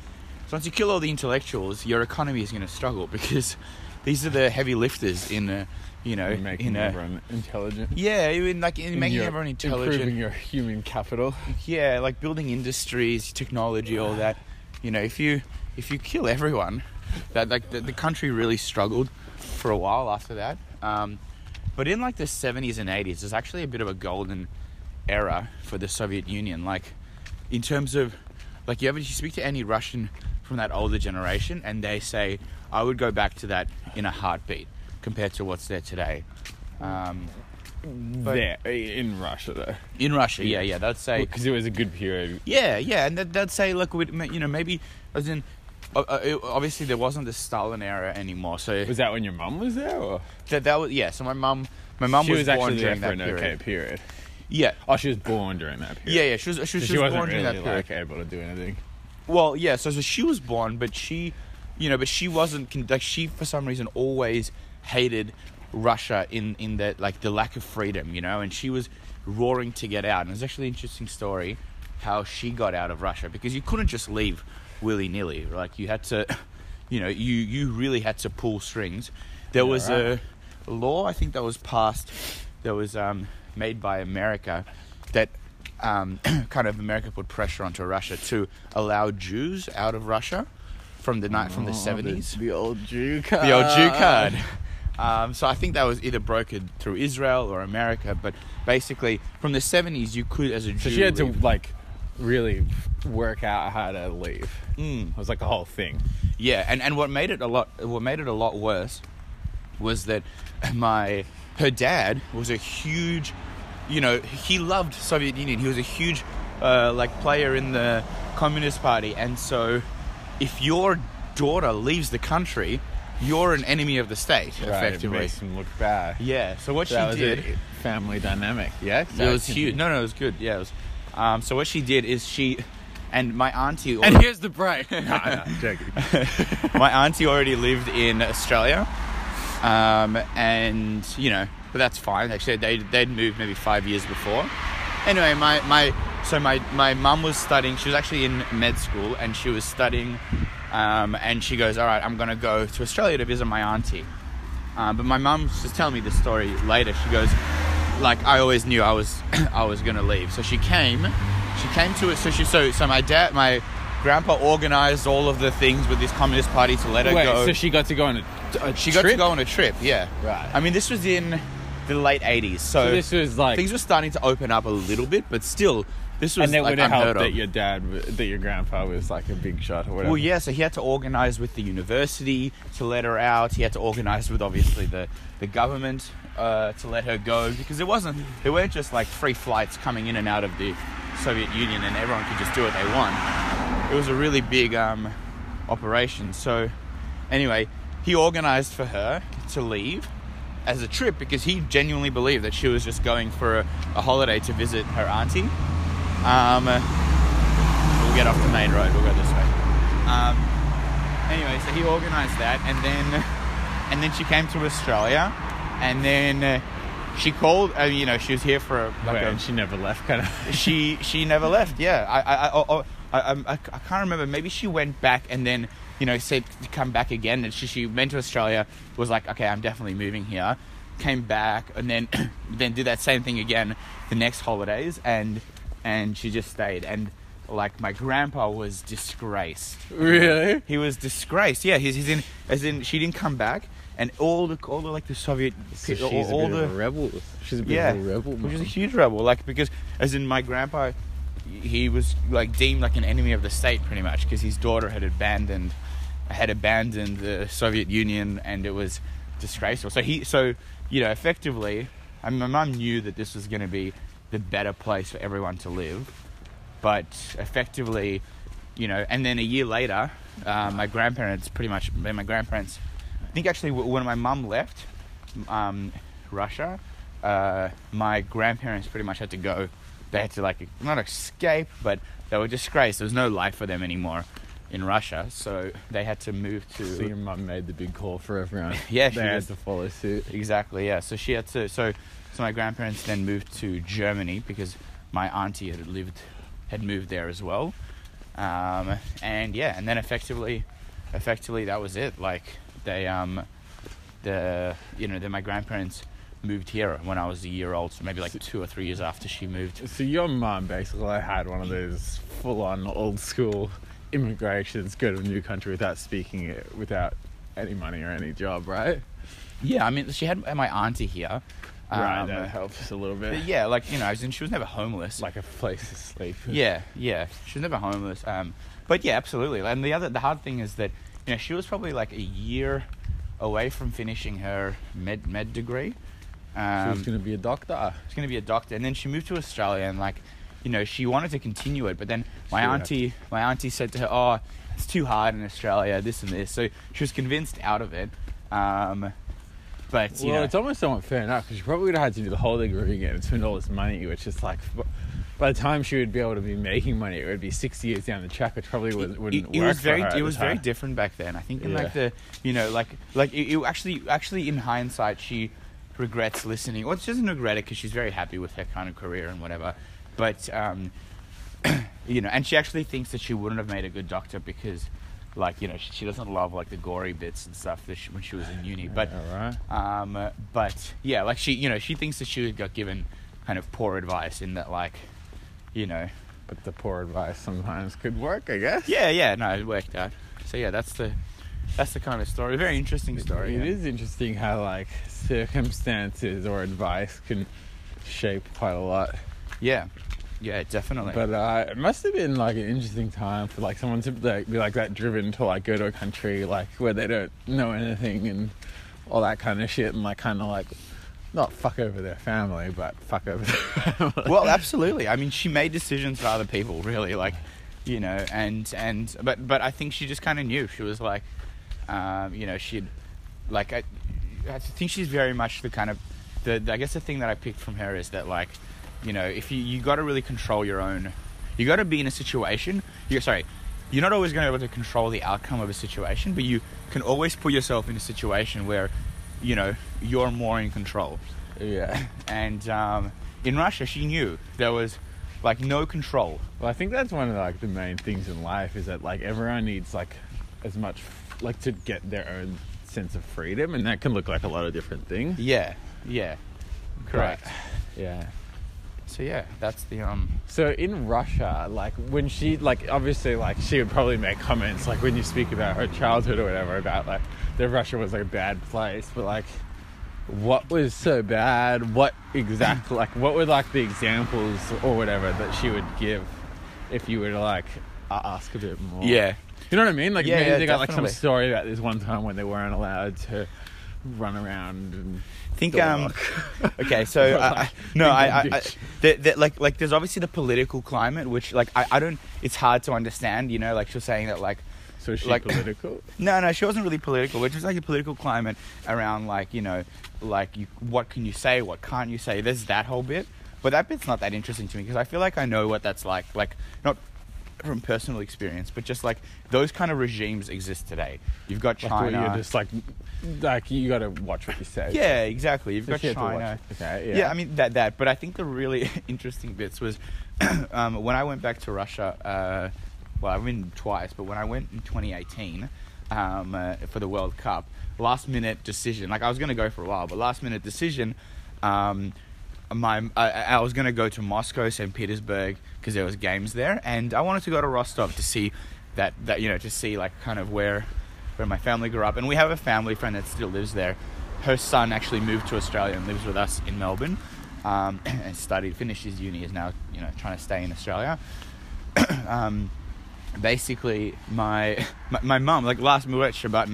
[SPEAKER 2] So once you kill all the intellectuals, your economy is going to struggle because these are the heavy lifters in a, you know,
[SPEAKER 1] making
[SPEAKER 2] in a,
[SPEAKER 1] everyone intelligent.
[SPEAKER 2] yeah, in like in,
[SPEAKER 1] In
[SPEAKER 2] making
[SPEAKER 1] your-
[SPEAKER 2] everyone intelligent.
[SPEAKER 1] Improving your human capital.
[SPEAKER 2] Yeah, like building industries, technology, all that. You know, if you if you kill everyone, that like the, the country really struggled for a while after that. Um, but in like the 70s and 80s, there's actually a bit of a golden era for the Soviet Union. Like in terms of like you ever you speak to any Russian from that older generation, and they say I would go back to that in a heartbeat compared to what's there today. Um,
[SPEAKER 1] there in Russia, though,
[SPEAKER 2] in Russia, yeah, yeah, they'd say
[SPEAKER 1] because it was a good period.
[SPEAKER 2] Yeah, yeah, and they'd, they'd say, look, you know, maybe as in, uh, uh, obviously there wasn't the Stalin era anymore, so
[SPEAKER 1] Was that when your mum was there, or
[SPEAKER 2] that, that was yeah. So my mum, my mum was,
[SPEAKER 1] was,
[SPEAKER 2] born
[SPEAKER 1] actually there
[SPEAKER 2] during
[SPEAKER 1] for
[SPEAKER 2] that
[SPEAKER 1] an
[SPEAKER 2] period.
[SPEAKER 1] okay period?
[SPEAKER 2] Yeah,
[SPEAKER 1] Oh, she was born during that period.
[SPEAKER 2] yeah, yeah. She was she
[SPEAKER 1] So
[SPEAKER 2] was,
[SPEAKER 1] she,
[SPEAKER 2] she was
[SPEAKER 1] wasn't
[SPEAKER 2] born during
[SPEAKER 1] really
[SPEAKER 2] that period.
[SPEAKER 1] like able to do anything.
[SPEAKER 2] Well, yeah. So, so she was born, but she, you know, but she wasn't like she for some reason always hated Russia in in that like the lack of freedom, you know, and she was roaring to get out. And it's actually an interesting story how she got out of Russia because you couldn't just leave willy nilly. Like you had to, you know, you you really had to pull strings. There was
[SPEAKER 1] right.
[SPEAKER 2] a law I think that was passed that was um, made by America that um, kind of America put pressure onto Russia to allow Jews out of Russia from the night from the
[SPEAKER 1] Oh,
[SPEAKER 2] seventies.
[SPEAKER 1] The, old Jew card.
[SPEAKER 2] The old Jew card. Um, so I think that was either brokered through Israel or America, but basically from the seventies you could as a Jew.
[SPEAKER 1] So she had to
[SPEAKER 2] leave.
[SPEAKER 1] like really work out how to leave.
[SPEAKER 2] Mm.
[SPEAKER 1] It was like a whole thing.
[SPEAKER 2] Yeah, and, and what made it a lot what made it a lot worse was that my her dad was a huge you know, he loved Soviet Union. He was a huge uh, like player in the Communist Party and so if your daughter leaves the country, you're an enemy of the state,
[SPEAKER 1] Right, it
[SPEAKER 2] effectively.
[SPEAKER 1] makes them look bad.
[SPEAKER 2] Yeah. So what
[SPEAKER 1] So that
[SPEAKER 2] she
[SPEAKER 1] was
[SPEAKER 2] did
[SPEAKER 1] a family dynamic. Yeah,
[SPEAKER 2] it was huge. No, no, it was good. Yeah, it was. Um, so what she did is she, and my auntie.
[SPEAKER 1] And here's the break. no, no, joking.
[SPEAKER 2] my auntie already lived in Australia, um, and you know, but that's fine. Actually, they they'd moved maybe five years before. Anyway, my my so my my mum was studying. She was actually in med school, and she was studying. Um, and she goes, "All right, I'm gonna go to Australia to visit my auntie." Um, but my mum was telling me this story later. She goes, like I always knew I was I was gonna leave. So she came, she came to it. So she so so my dad my grandpa organized all of the things with this communist party to let her
[SPEAKER 1] Wait,
[SPEAKER 2] go.
[SPEAKER 1] so she got to go on a, a
[SPEAKER 2] she got to
[SPEAKER 1] trip?
[SPEAKER 2] go on a trip. Yeah,
[SPEAKER 1] Right.
[SPEAKER 2] I mean, this was in the late '80s, so,
[SPEAKER 1] So this was like,
[SPEAKER 2] things were starting to open up a little bit, but still, this was
[SPEAKER 1] and it
[SPEAKER 2] like
[SPEAKER 1] would have helped that your dad, that your grandpa was like a big shot or whatever.
[SPEAKER 2] Well, yeah, so he had to organize with the university to let her out. He had to organize with obviously the, the government uh, to let her go because it wasn't, there weren't just like free flights coming in and out of the Soviet Union and everyone could just do what they want. It was a really big um, operation. So, anyway, he organized for her to leave as a trip because he genuinely believed that she was just going for a, a holiday to visit her auntie. Um, we'll get off the main road. We'll go this way. Um, anyway, so he organised that, and then and then she came to Australia, and then uh, she called. Uh, you know, she was here for like
[SPEAKER 1] Wait,
[SPEAKER 2] a,
[SPEAKER 1] and she never left, kind of.
[SPEAKER 2] she she never left. Yeah, I I I, I, I, I, I can't remember. Maybe she went back and then you know said to come back again. And she she went to Australia. Was like, okay, I'm definitely moving here. Came back and then then did that same thing again the next holidays and and she just stayed and like my grandpa was disgraced.
[SPEAKER 1] really?
[SPEAKER 2] He was disgraced. Yeah, he's, he's in as in she didn't come back and all the all the like the Soviet
[SPEAKER 1] So she's
[SPEAKER 2] all,
[SPEAKER 1] a
[SPEAKER 2] all
[SPEAKER 1] bit
[SPEAKER 2] the
[SPEAKER 1] of a rebel. She's a bit
[SPEAKER 2] yeah,
[SPEAKER 1] of a rebel.
[SPEAKER 2] which is a huge rebel. Like because, as in my grandpa, he was like deemed like an enemy of the state pretty much because his daughter had abandoned, had abandoned the Soviet Union, and it was disgraceful. So he, so you know, effectively, I mean, my mum knew that this was going to be the better place for everyone to live, but effectively, you know, and then a year later, uh, my grandparents pretty much, my grandparents, I think actually when my mum left um, Russia, uh, my grandparents pretty much had to go. They had to like not escape, but they were disgraced. There was no life for them anymore in Russia, so they had to move to.
[SPEAKER 1] So your mum made the big call for everyone.
[SPEAKER 2] Yeah,
[SPEAKER 1] they
[SPEAKER 2] she
[SPEAKER 1] had
[SPEAKER 2] was-
[SPEAKER 1] to follow suit.
[SPEAKER 2] Exactly, yeah. So she had to. So, so my grandparents then moved to Germany because my auntie had lived, had moved there as well, um, and yeah, and then effectively, effectively that was it. Like they, um, the you know, then my grandparents moved here when I was a year old, so maybe like two or three years after she moved.
[SPEAKER 1] So your mum basically had one of those full-on old school immigrations, go to a new country without speaking it, without any money or any job, right?
[SPEAKER 2] Yeah, I mean, she had my auntie here.
[SPEAKER 1] Right,
[SPEAKER 2] um,
[SPEAKER 1] that helps a little bit.
[SPEAKER 2] yeah, like you know, in she was never homeless.
[SPEAKER 1] Like a place to sleep.
[SPEAKER 2] Yeah, yeah. She was never homeless. Um, but yeah, absolutely. And the other, the hard thing is that you know she was probably like a year away from finishing her med med degree.
[SPEAKER 1] She
[SPEAKER 2] Um,
[SPEAKER 1] was going to be a doctor.
[SPEAKER 2] she's going to be a doctor, and then she moved to Australia, and like, you know, she wanted to continue it, but then my
[SPEAKER 1] Sure.
[SPEAKER 2] auntie, my auntie said to her, "Oh, it's too hard in Australia, this and this." So she was convinced out of it. Um, but you
[SPEAKER 1] well,
[SPEAKER 2] know,
[SPEAKER 1] it's almost somewhat fair enough because she probably would have had to do the whole degree again and spend all this money, which is like, by the time she would be able to be making money, it would be six years down the track, which probably wouldn't, wouldn't
[SPEAKER 2] it, it
[SPEAKER 1] work
[SPEAKER 2] was very it was very different back then. I think in like the you know like like it, it actually actually in hindsight she regrets listening. Well, she doesn't regret it because she's very happy with her kind of career and whatever. But um, you know, and she actually thinks that she wouldn't have made a good doctor because like you know she, she doesn't love like the gory bits and stuff that she, when she was in uni. But
[SPEAKER 1] Yeah, right.
[SPEAKER 2] um, but yeah, like she you know she thinks that she got given kind of poor advice in that like you know
[SPEAKER 1] But the poor advice sometimes could work, I guess.
[SPEAKER 2] yeah, yeah, no, it worked out. So yeah, that's the that's the kind of story. Very interesting story.
[SPEAKER 1] It
[SPEAKER 2] yeah.
[SPEAKER 1] is interesting how like circumstances or advice can shape quite a lot.
[SPEAKER 2] Yeah, yeah, definitely.
[SPEAKER 1] But uh, it must have been like an interesting time for like someone to like, be like that driven to like go to a country like where they don't know anything and all that kind of shit and like kind of like not fuck over their family but fuck over their family.
[SPEAKER 2] well, absolutely. I mean, she made decisions for other people, really. Like, you know, and and but but I think she just kind of knew. She was like, um, you know, she'd like I, I think she's very much the kind of the, the I guess the thing that I picked from her is that like, you know, if you you got to really control your own, you got to be in a situation. You're sorry. You're not always going to be able to control the outcome of a situation, but you can always put yourself in a situation where, you know, you're more in control
[SPEAKER 1] yeah.
[SPEAKER 2] and um, in Russia, she knew there was like no control.
[SPEAKER 1] Well, I think that's one of like the main things in life is that like everyone needs like as much like to get their own sense of freedom and that can look like a lot of different things.
[SPEAKER 2] Yeah, yeah, correct.
[SPEAKER 1] But, yeah.
[SPEAKER 2] So yeah, that's the um.
[SPEAKER 1] So in Russia, like when she like obviously like she would probably make comments like when you speak about her childhood or whatever about like that Russia was like a bad place, but like what was so bad? What exactly like what were like the examples or whatever that she would give if you were to like ask a bit more?
[SPEAKER 2] Yeah,
[SPEAKER 1] You know what I mean? Like
[SPEAKER 2] Yeah,
[SPEAKER 1] maybe
[SPEAKER 2] yeah,
[SPEAKER 1] they got like some story about this one time when they weren't allowed to run around and
[SPEAKER 2] think um. Okay, so
[SPEAKER 1] Like,
[SPEAKER 2] I, I, no, I, I, I the, the, like like there's obviously the political climate, which like I, I don't. It's hard to understand. You know, like she was saying that like
[SPEAKER 1] so is she
[SPEAKER 2] like-
[SPEAKER 1] political?
[SPEAKER 2] No, no, she wasn't really political. Which was like a political climate around like you know, like you, what can you say, what can't you say. There's that whole bit, but that bit's not that interesting to me because I feel like I know what that's like. Like not from personal experience, but just like those kind of regimes exist today. You've got
[SPEAKER 1] Like,
[SPEAKER 2] China.
[SPEAKER 1] you're just like, like you got to watch what you say.
[SPEAKER 2] yeah, exactly. You've
[SPEAKER 1] So
[SPEAKER 2] got
[SPEAKER 1] you to watch
[SPEAKER 2] China.
[SPEAKER 1] Okay,
[SPEAKER 2] Yeah.
[SPEAKER 1] yeah.
[SPEAKER 2] I mean that that. But I think the really interesting bits was um, when I went back to Russia. Uh, well, I've been twice, but when I went in 2018 um, uh, for the World Cup, last minute decision. Like I was going to go for a while, but last minute decision. Um, my I, I was to go to Moscow, St. Petersburg because there was games there, and I wanted to go to Rostov to see that that you know to see like kind of where where my family grew up, and we have a family friend that still lives there. Her son actually moved to Australia and lives with us in Melbourne, um, and studied, finished his uni, is now you know trying to stay in Australia. um, basically, my my, mum like last minute we were at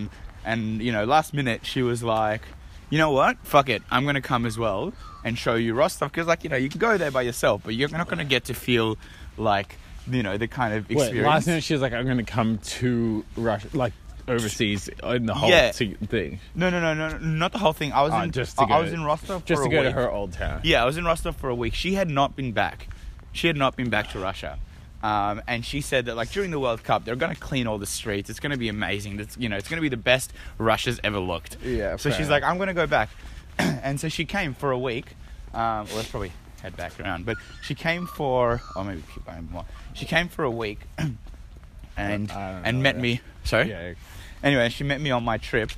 [SPEAKER 2] and you know last minute she was like, you know what, fuck it, I'm gonna come as well and show you Rostov because like you know you can go there by yourself, but you're not gonna get to feel like you know the kind of experience.
[SPEAKER 1] Wait, last night she was like, I'm going to come to Russia, like overseas in the whole
[SPEAKER 2] Yeah.
[SPEAKER 1] thing.
[SPEAKER 2] No, no, no, no, no, not the whole thing. I was
[SPEAKER 1] Oh,
[SPEAKER 2] in
[SPEAKER 1] just to
[SPEAKER 2] I, I was in Rostov
[SPEAKER 1] Just to
[SPEAKER 2] a
[SPEAKER 1] go to her old town.
[SPEAKER 2] Yeah, I was in Rostov for a week. She had not been back. She had not been back to Russia. Um, and she said that like during the World Cup, they're going to clean all the streets. It's going to be amazing. It's you know, it's going to be the best Russia's ever looked.
[SPEAKER 1] Yeah,
[SPEAKER 2] So she's
[SPEAKER 1] enough.
[SPEAKER 2] like, I'm going to go back. and so she came for a week. Um, well, let's probably head back around. But she came for, or maybe keep going more. She came for a week, and and
[SPEAKER 1] know,
[SPEAKER 2] met
[SPEAKER 1] yeah.
[SPEAKER 2] me. Sorry
[SPEAKER 1] Yeah.
[SPEAKER 2] anyway, she met me on my trip,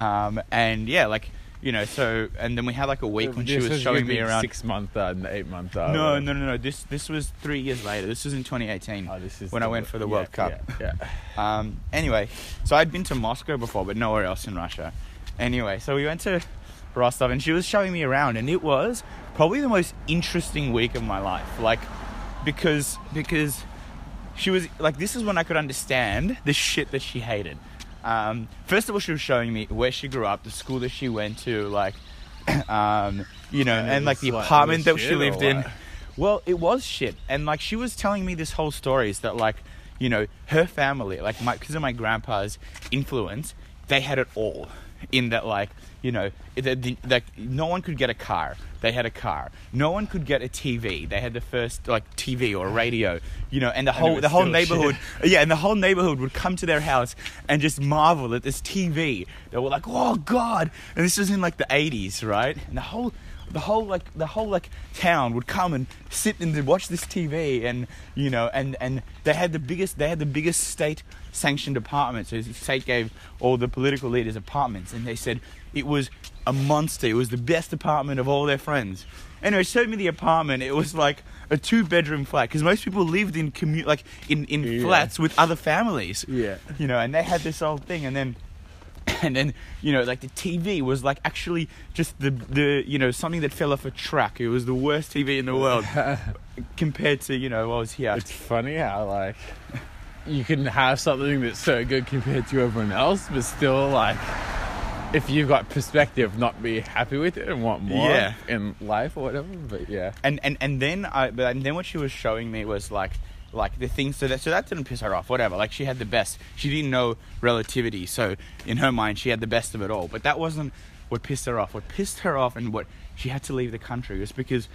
[SPEAKER 2] um, and yeah, like you know, so and then we had like a week when she
[SPEAKER 1] This
[SPEAKER 2] was showing me around.
[SPEAKER 1] Six month, uh, and eight month. Uh,
[SPEAKER 2] No, no, no, no. This this was three years later. This was in 2018
[SPEAKER 1] Oh, this is
[SPEAKER 2] when I
[SPEAKER 1] the-
[SPEAKER 2] went for the
[SPEAKER 1] yeah,
[SPEAKER 2] World Cup.
[SPEAKER 1] Yeah. yeah.
[SPEAKER 2] Um, anyway, so I'd been to Moscow before, but nowhere else in Russia. Anyway, so we went to Rostov, and she was showing me around, and it was probably the most interesting week of my life. Like, because because she was like, this is when I could understand the shit that she hated. Um, first of all, she was showing me where she grew up, the school that she went to, like, um, you know,
[SPEAKER 1] And
[SPEAKER 2] and, like the
[SPEAKER 1] like,
[SPEAKER 2] apartment that she lived in.
[SPEAKER 1] what?
[SPEAKER 2] Well, it was shit, and like she was telling me this whole story is that like, you know, her family, like my because of my grandpa's influence, they had it all. In that, like, you know, the, like no one could get a car. They had a car. No one could get a TV. They had the first like TV or radio. You know, and the whole
[SPEAKER 1] was
[SPEAKER 2] the whole neighborhood, yeah, and the whole neighborhood would come to their house and just marvel at this TV. They were like, "Oh God!" And this was in like the '80s, right? And the whole the whole like the whole like town would come and sit and watch this TV and you know and and they had the biggest they had the biggest state sanctioned apartments. So the state gave all the political leaders apartments and they said it was a monster. It was the best apartment of all their friends. Anyway, showed me the apartment. It was like a two bedroom flat because most people lived in commu- like in in
[SPEAKER 1] Yeah.
[SPEAKER 2] flats with other families.
[SPEAKER 1] Yeah.
[SPEAKER 2] You know, and they had this old thing and then and then you know like the TV was like actually just the the you know something that fell off a truck. It was the worst TV in the world compared to you know what was here.
[SPEAKER 1] It's funny how like you can have something that's so good compared to everyone else, but still like if you've got perspective, not be happy with it and want more
[SPEAKER 2] Yeah.
[SPEAKER 1] in life or whatever. But yeah,
[SPEAKER 2] And and and then I but and then what she was showing me was like like the things so that so that didn't piss her off whatever. Like she had the best. She didn't know relativity so in her mind she had the best of it all. But that wasn't what pissed her off. What pissed her off and what she had to leave the country was because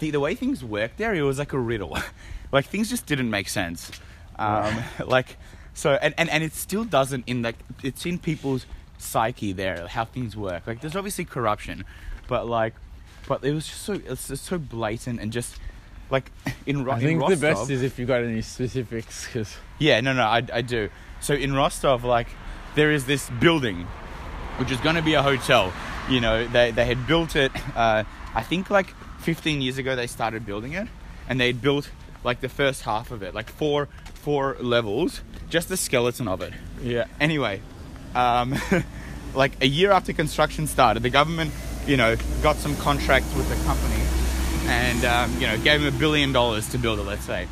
[SPEAKER 2] the, the way things worked there it was like a riddle. Like things just didn't make sense. Um, like so and, and and it still doesn't in like it's in people's psyche there how things work like there's obviously corruption but like but it was just so it's just so blatant and just like in, Ro-
[SPEAKER 1] I
[SPEAKER 2] in
[SPEAKER 1] think the best is if you got any specifics because
[SPEAKER 2] yeah, no, no, I, I do. So in Rostov, like, there is this building, which is going to be a hotel. You know, they, they had built it, uh, I think like 15 years ago they started building it, and they had built like the first half of it, like four, four levels, just the skeleton of it.
[SPEAKER 1] yeah,
[SPEAKER 2] Anyway, um, like a year after construction started, the government, you know, got some contract with the company and, um, you know, gave them a billion dollars to build it, let's say.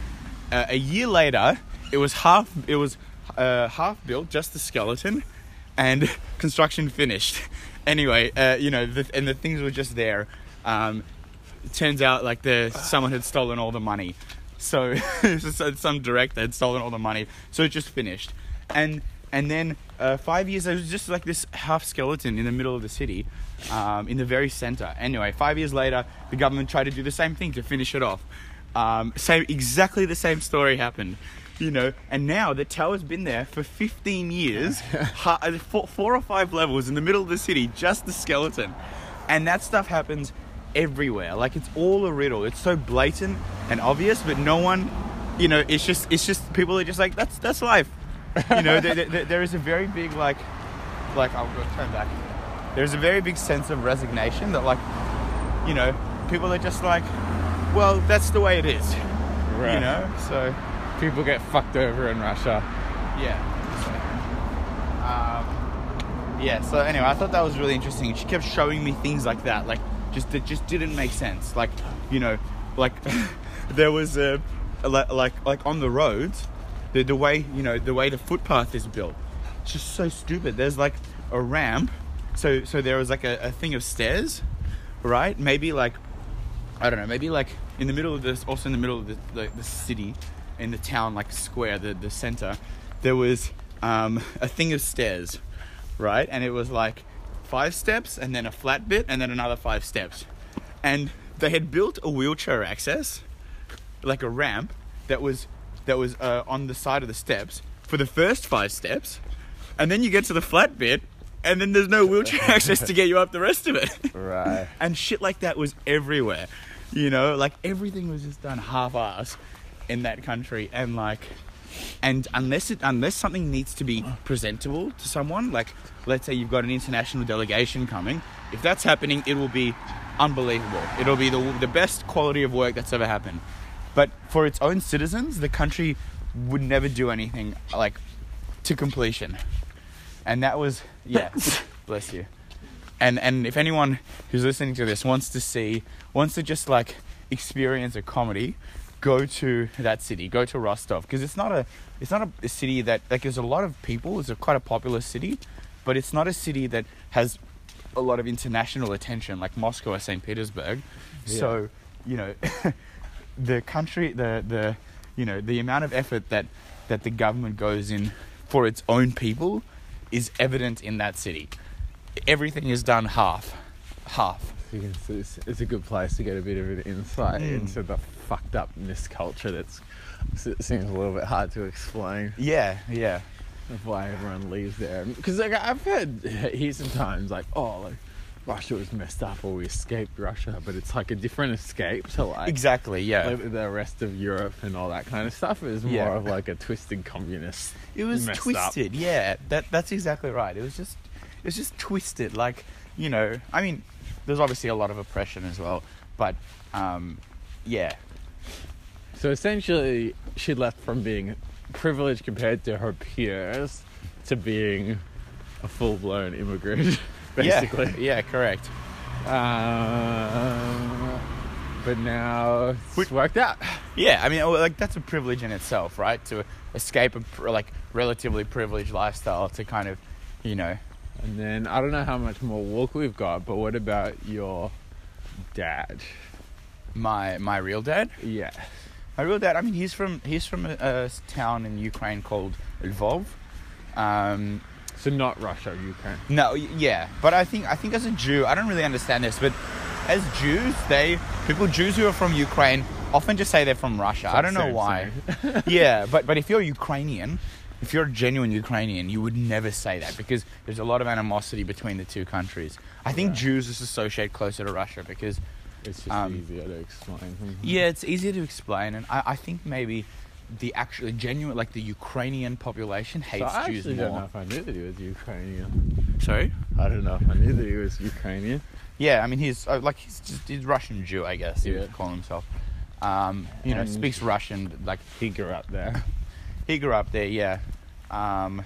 [SPEAKER 2] Uh, a year later, it was half, it was uh, half built, just the skeleton, and construction finished. Anyway, uh, you know, the, and the things were just there. Um, it turns out like the someone had stolen all the money so so some director had stolen all the money so it just finished and And then uh, five years, it was just like this half skeleton in the middle of the city, um, in the very center. Anyway, five years later, the government tried to do the same thing to finish it off. Um, same, exactly the same story happened, you know. And now the tower's been there for 15 years, uh, four, four or five levels in the middle of the city, just the skeleton. And that stuff happens everywhere. Like it's all a riddle. It's so blatant and obvious, but no one, you know, it's just it's just people are just like that's that's life. You know, there, there, there is a very big like like I'll go turn back. There's a very big sense of resignation that like you know people are just like, well, that's the way it is.
[SPEAKER 1] Right.
[SPEAKER 2] You know, so
[SPEAKER 1] People get fucked over in Russia.
[SPEAKER 2] yeah. So, um, yeah. So anyway, I thought that was really interesting. She kept showing me things like that, like just that just didn't make sense. Like you know, like there was a like like like on the roads, the the way you know the way the footpath is built, it's just so stupid. There's like a ramp, so so there was like a, a thing of stairs, right? Maybe like I don't know, maybe like in the middle of this, also in the middle of the, the, the city, in the town, like square, the, the center, there was um, a thing of stairs, right? And it was like five steps and then a flat bit and then another five steps. And they had built a wheelchair access, like a ramp, that was that was uh, on the side of the steps for the first five steps, and then you get to the flat bit, and then there's no wheelchair access to get you up the rest of it
[SPEAKER 1] Right.
[SPEAKER 2] and shit like that was everywhere. You know, like everything was just done half-ass in that country, and like, and unless it unless something needs to be presentable to someone, like let's say you've got an international delegation coming, if that's happening, it will be unbelievable. It'll be the the best quality of work that's ever happened. But for its own citizens, the country would never do anything like to completion. And that was yeah, bless you. And and if anyone who's listening to this wants to see wants to just like experience a comedy go to that city. Go to rostov. Because it's not a it's not a, a city that like there's a lot of people. It's a quite a popular city. But it's not a city that has a lot of international attention like moscow or st petersburg. So you know the country the the you know the amount of effort that that the government goes in for its own people is evident in that city everything is done half half
[SPEAKER 1] You can see It's, it's a good place to get a bit of an insight
[SPEAKER 2] Mm.
[SPEAKER 1] into the fucked upness culture that's it seems a little bit hard to explain
[SPEAKER 2] yeah yeah
[SPEAKER 1] of why everyone leaves there. Because like I've heard here sometimes like oh like Russia was messed up or we escaped Russia, but it's like a different escape to like
[SPEAKER 2] exactly yeah
[SPEAKER 1] like the rest of Europe and all that kind of stuff is more
[SPEAKER 2] Yeah.
[SPEAKER 1] of like a twisted communist.
[SPEAKER 2] it was
[SPEAKER 1] messed up.
[SPEAKER 2] twisted yeah that that's exactly right it was just it was just twisted like you know i mean there's obviously a lot of oppression as well but um yeah
[SPEAKER 1] So essentially, she left from being privileged compared to her peers to being a full blown immigrant, basically.
[SPEAKER 2] yeah, yeah correct
[SPEAKER 1] Um, but now it's
[SPEAKER 2] Which-
[SPEAKER 1] worked out.
[SPEAKER 2] yeah i mean like that's a privilege in itself right to escape a like relatively privileged lifestyle to kind of you know
[SPEAKER 1] And then I don't know how much more walk we've got, but what about your dad?
[SPEAKER 2] my my real dad
[SPEAKER 1] Yeah.
[SPEAKER 2] My real dad, I mean, he's from he's from a town in Ukraine called Lvov. Um,
[SPEAKER 1] So not Russia, Ukraine.
[SPEAKER 2] no, yeah, but I think I think as a Jew, I don't really understand this, but as Jews, they people Jews who are from Ukraine often just say they're from Russia. I don't know
[SPEAKER 1] Same,
[SPEAKER 2] why.
[SPEAKER 1] same.
[SPEAKER 2] yeah, but but if you're Ukrainian, if you're a genuine Ukrainian, you would never say that because there's a lot of animosity between the two countries. I think
[SPEAKER 1] Right.
[SPEAKER 2] Jews just associate closer to Russia because
[SPEAKER 1] It's just
[SPEAKER 2] Um,
[SPEAKER 1] easier to explain.
[SPEAKER 2] Yeah, it's easier to explain, and I, I think maybe the actually genuine, like the Ukrainian population hates So
[SPEAKER 1] I
[SPEAKER 2] Jews
[SPEAKER 1] actually don't know if I knew that he was Ukrainian.
[SPEAKER 2] Sorry?
[SPEAKER 1] I don't know if I knew that he was Ukrainian.
[SPEAKER 2] Yeah, I mean he's uh, like he's just he's Russian Jew, I guess he
[SPEAKER 1] Yeah.
[SPEAKER 2] would call himself. Um, you know, speaks Russian. Like
[SPEAKER 1] He grew up there.
[SPEAKER 2] he grew up there. Yeah. Um,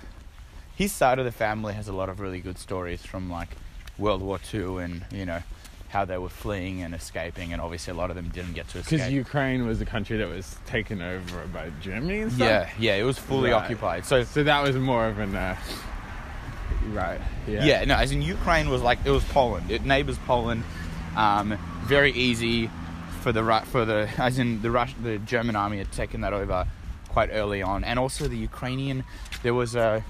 [SPEAKER 2] his side of the family has a lot of really good stories from like World War Two, and you know how they were fleeing and escaping, and obviously a lot of them didn't get to escape.
[SPEAKER 1] Because Ukraine was the country that was taken over by Germany and stuff.
[SPEAKER 2] yeah, yeah, it was fully
[SPEAKER 1] Right.
[SPEAKER 2] occupied. So
[SPEAKER 1] So that was more of an. Uh, right. Yeah.
[SPEAKER 2] Yeah. no, as in Ukraine was like it was Poland. It neighbors Poland. Um, very easy for the for the as in the Rush the German army had taken that over quite early on, and also the Ukrainian. There was a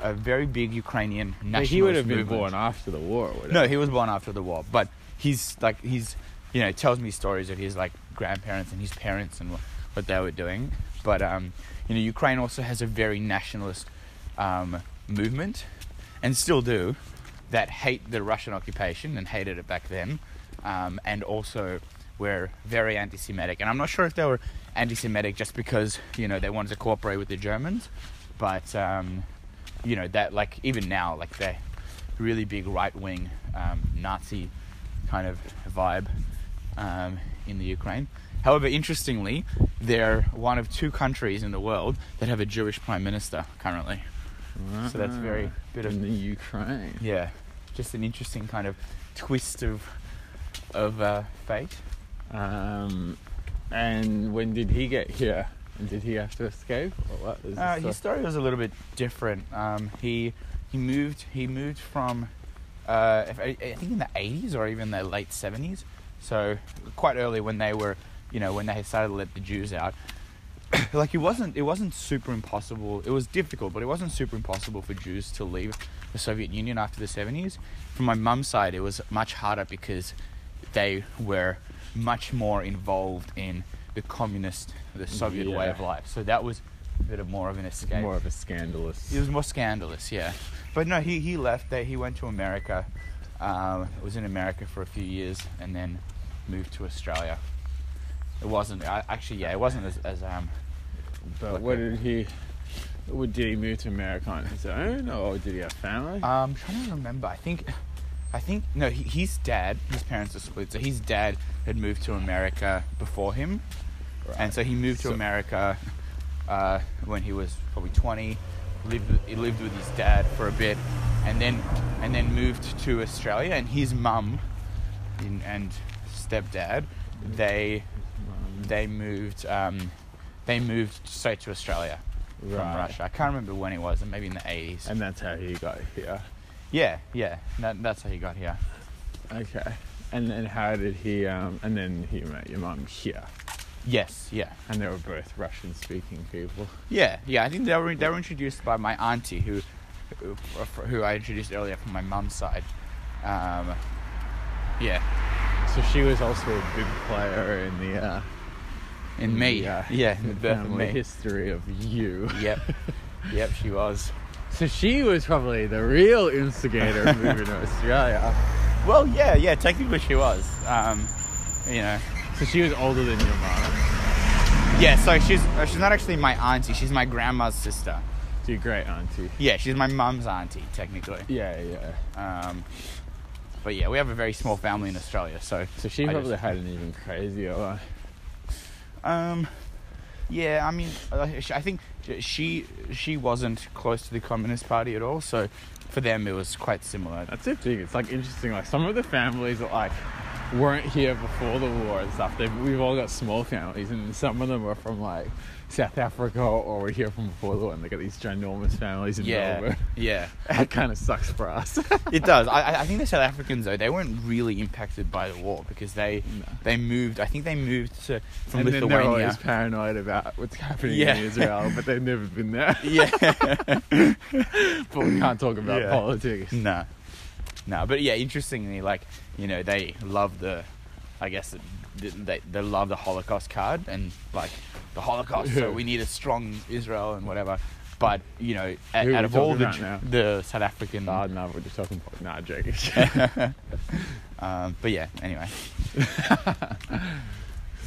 [SPEAKER 2] a very big Ukrainian
[SPEAKER 1] But he would have been
[SPEAKER 2] movement.
[SPEAKER 1] born after the war.
[SPEAKER 2] No, he was born after the war, but he's like he's you know tells me stories of his like grandparents and his parents and what, they were doing. But um, you know, Ukraine also has a very nationalist um, movement, and still do, that hate the Russian occupation and hated it back then, um, and also were very anti-Semitic. And I'm not sure if they were anti-Semitic just because you know they wanted to cooperate with the Germans, but um, you know that like even now like they really big right-wing um, Nazi kind of vibe um, in the Ukraine. However, interestingly, they're one of two countries in the world that have a Jewish prime minister currently. So that's very bit of
[SPEAKER 1] in the Ukraine.
[SPEAKER 2] yeah, just an interesting kind of twist of of uh, fate.
[SPEAKER 1] Um, and when did he get here? And did he have to escape or what?
[SPEAKER 2] Uh, his story was a little bit different. Um, he he moved he moved from uh, if- I, think in the 80s or even the late 70s. So quite early when they were you know when they had started to let the Jews out. like it wasn't it wasn't super impossible. It was difficult, but it wasn't super impossible for Jews to leave the Soviet Union after the 70s. From my mum's side, it was much harder because they were much more involved in the communist, the Soviet way of life. So that was bit of more of an escape.
[SPEAKER 1] more of a scandalous?
[SPEAKER 2] It was more scandalous, yeah. But no, he, he left there. He went to America. Um, was in America for a few years and then moved to Australia. It wasn't I, actually, yeah, it wasn't as, as um.
[SPEAKER 1] But
[SPEAKER 2] like
[SPEAKER 1] what did he? Would did he move to America on his own, or did he have family?
[SPEAKER 2] Um, trying to remember. I think, I think no. He, his dad, his parents are split, so his dad had moved to America before him, and so he moved to
[SPEAKER 1] So-
[SPEAKER 2] America uh, when he was probably twenty. Lived he lived with his dad for a bit, and then and then moved to Australia. And his mum and- and stepdad, they they moved um, they moved straight to Australia from Russia. I can't remember when it was, maybe in the eighties.
[SPEAKER 1] and that's how he got here.
[SPEAKER 2] Yeah, yeah. That, that's how he got here.
[SPEAKER 1] Okay. And then how did he? Um, and then he met your mum here,
[SPEAKER 2] Yes, yeah,
[SPEAKER 1] and they were both Russian-speaking people.
[SPEAKER 2] yeah, yeah. I think they were they were introduced by my auntie, who who, who I introduced earlier from my mum's side. Um, yeah,
[SPEAKER 1] So she was also a big player in the uh,
[SPEAKER 2] in me.
[SPEAKER 1] Yeah,
[SPEAKER 2] Yeah, in the birth of
[SPEAKER 1] family
[SPEAKER 2] me.
[SPEAKER 1] history of you.
[SPEAKER 2] Yep, yep. She was.
[SPEAKER 1] So she was probably the real instigator of moving to Australia.
[SPEAKER 2] Well, yeah, yeah. Technically, she was. Um, you know.
[SPEAKER 1] So she was older than your mom.
[SPEAKER 2] Yeah. So she's uh, she's not actually my auntie. She's my grandma's sister.
[SPEAKER 1] So your great auntie.
[SPEAKER 2] Yeah, she's my mum's auntie technically.
[SPEAKER 1] Yeah, yeah.
[SPEAKER 2] Um, but yeah, we have a very small family in Australia, so
[SPEAKER 1] So she
[SPEAKER 2] I
[SPEAKER 1] probably
[SPEAKER 2] just-
[SPEAKER 1] had an even crazier life.
[SPEAKER 2] Um, yeah, I mean, uh, I think she she wasn't close to the Communist Party at all, so for them it was quite similar.
[SPEAKER 1] That's the thing. It's like interesting. Like some of the families are like weren't here before the war and stuff. They've, we've all got small families, and some of them are from like South Africa or were here from before the war, and they got these ginormous families in
[SPEAKER 2] Yeah,
[SPEAKER 1] Melbourne.
[SPEAKER 2] yeah,
[SPEAKER 1] That kind of sucks for us.
[SPEAKER 2] it does. I, I- think the South Africans though they weren't really impacted by the war because they
[SPEAKER 1] No.
[SPEAKER 2] they moved. I think they moved to from
[SPEAKER 1] and then they're always paranoid about what's happening
[SPEAKER 2] Yeah.
[SPEAKER 1] in Israel, but they've never been there.
[SPEAKER 2] yeah,
[SPEAKER 1] but we can't talk about
[SPEAKER 2] Yeah.
[SPEAKER 1] politics.
[SPEAKER 2] no, no, but yeah, interestingly, like you know, they love the, I guess the, they they love the Holocaust card and like the Holocaust. So we need a strong Israel and whatever. But you know, out, out of all the the South African,
[SPEAKER 1] Nah, no, we're just talking. po- Nah, joking.
[SPEAKER 2] um, but yeah, anyway,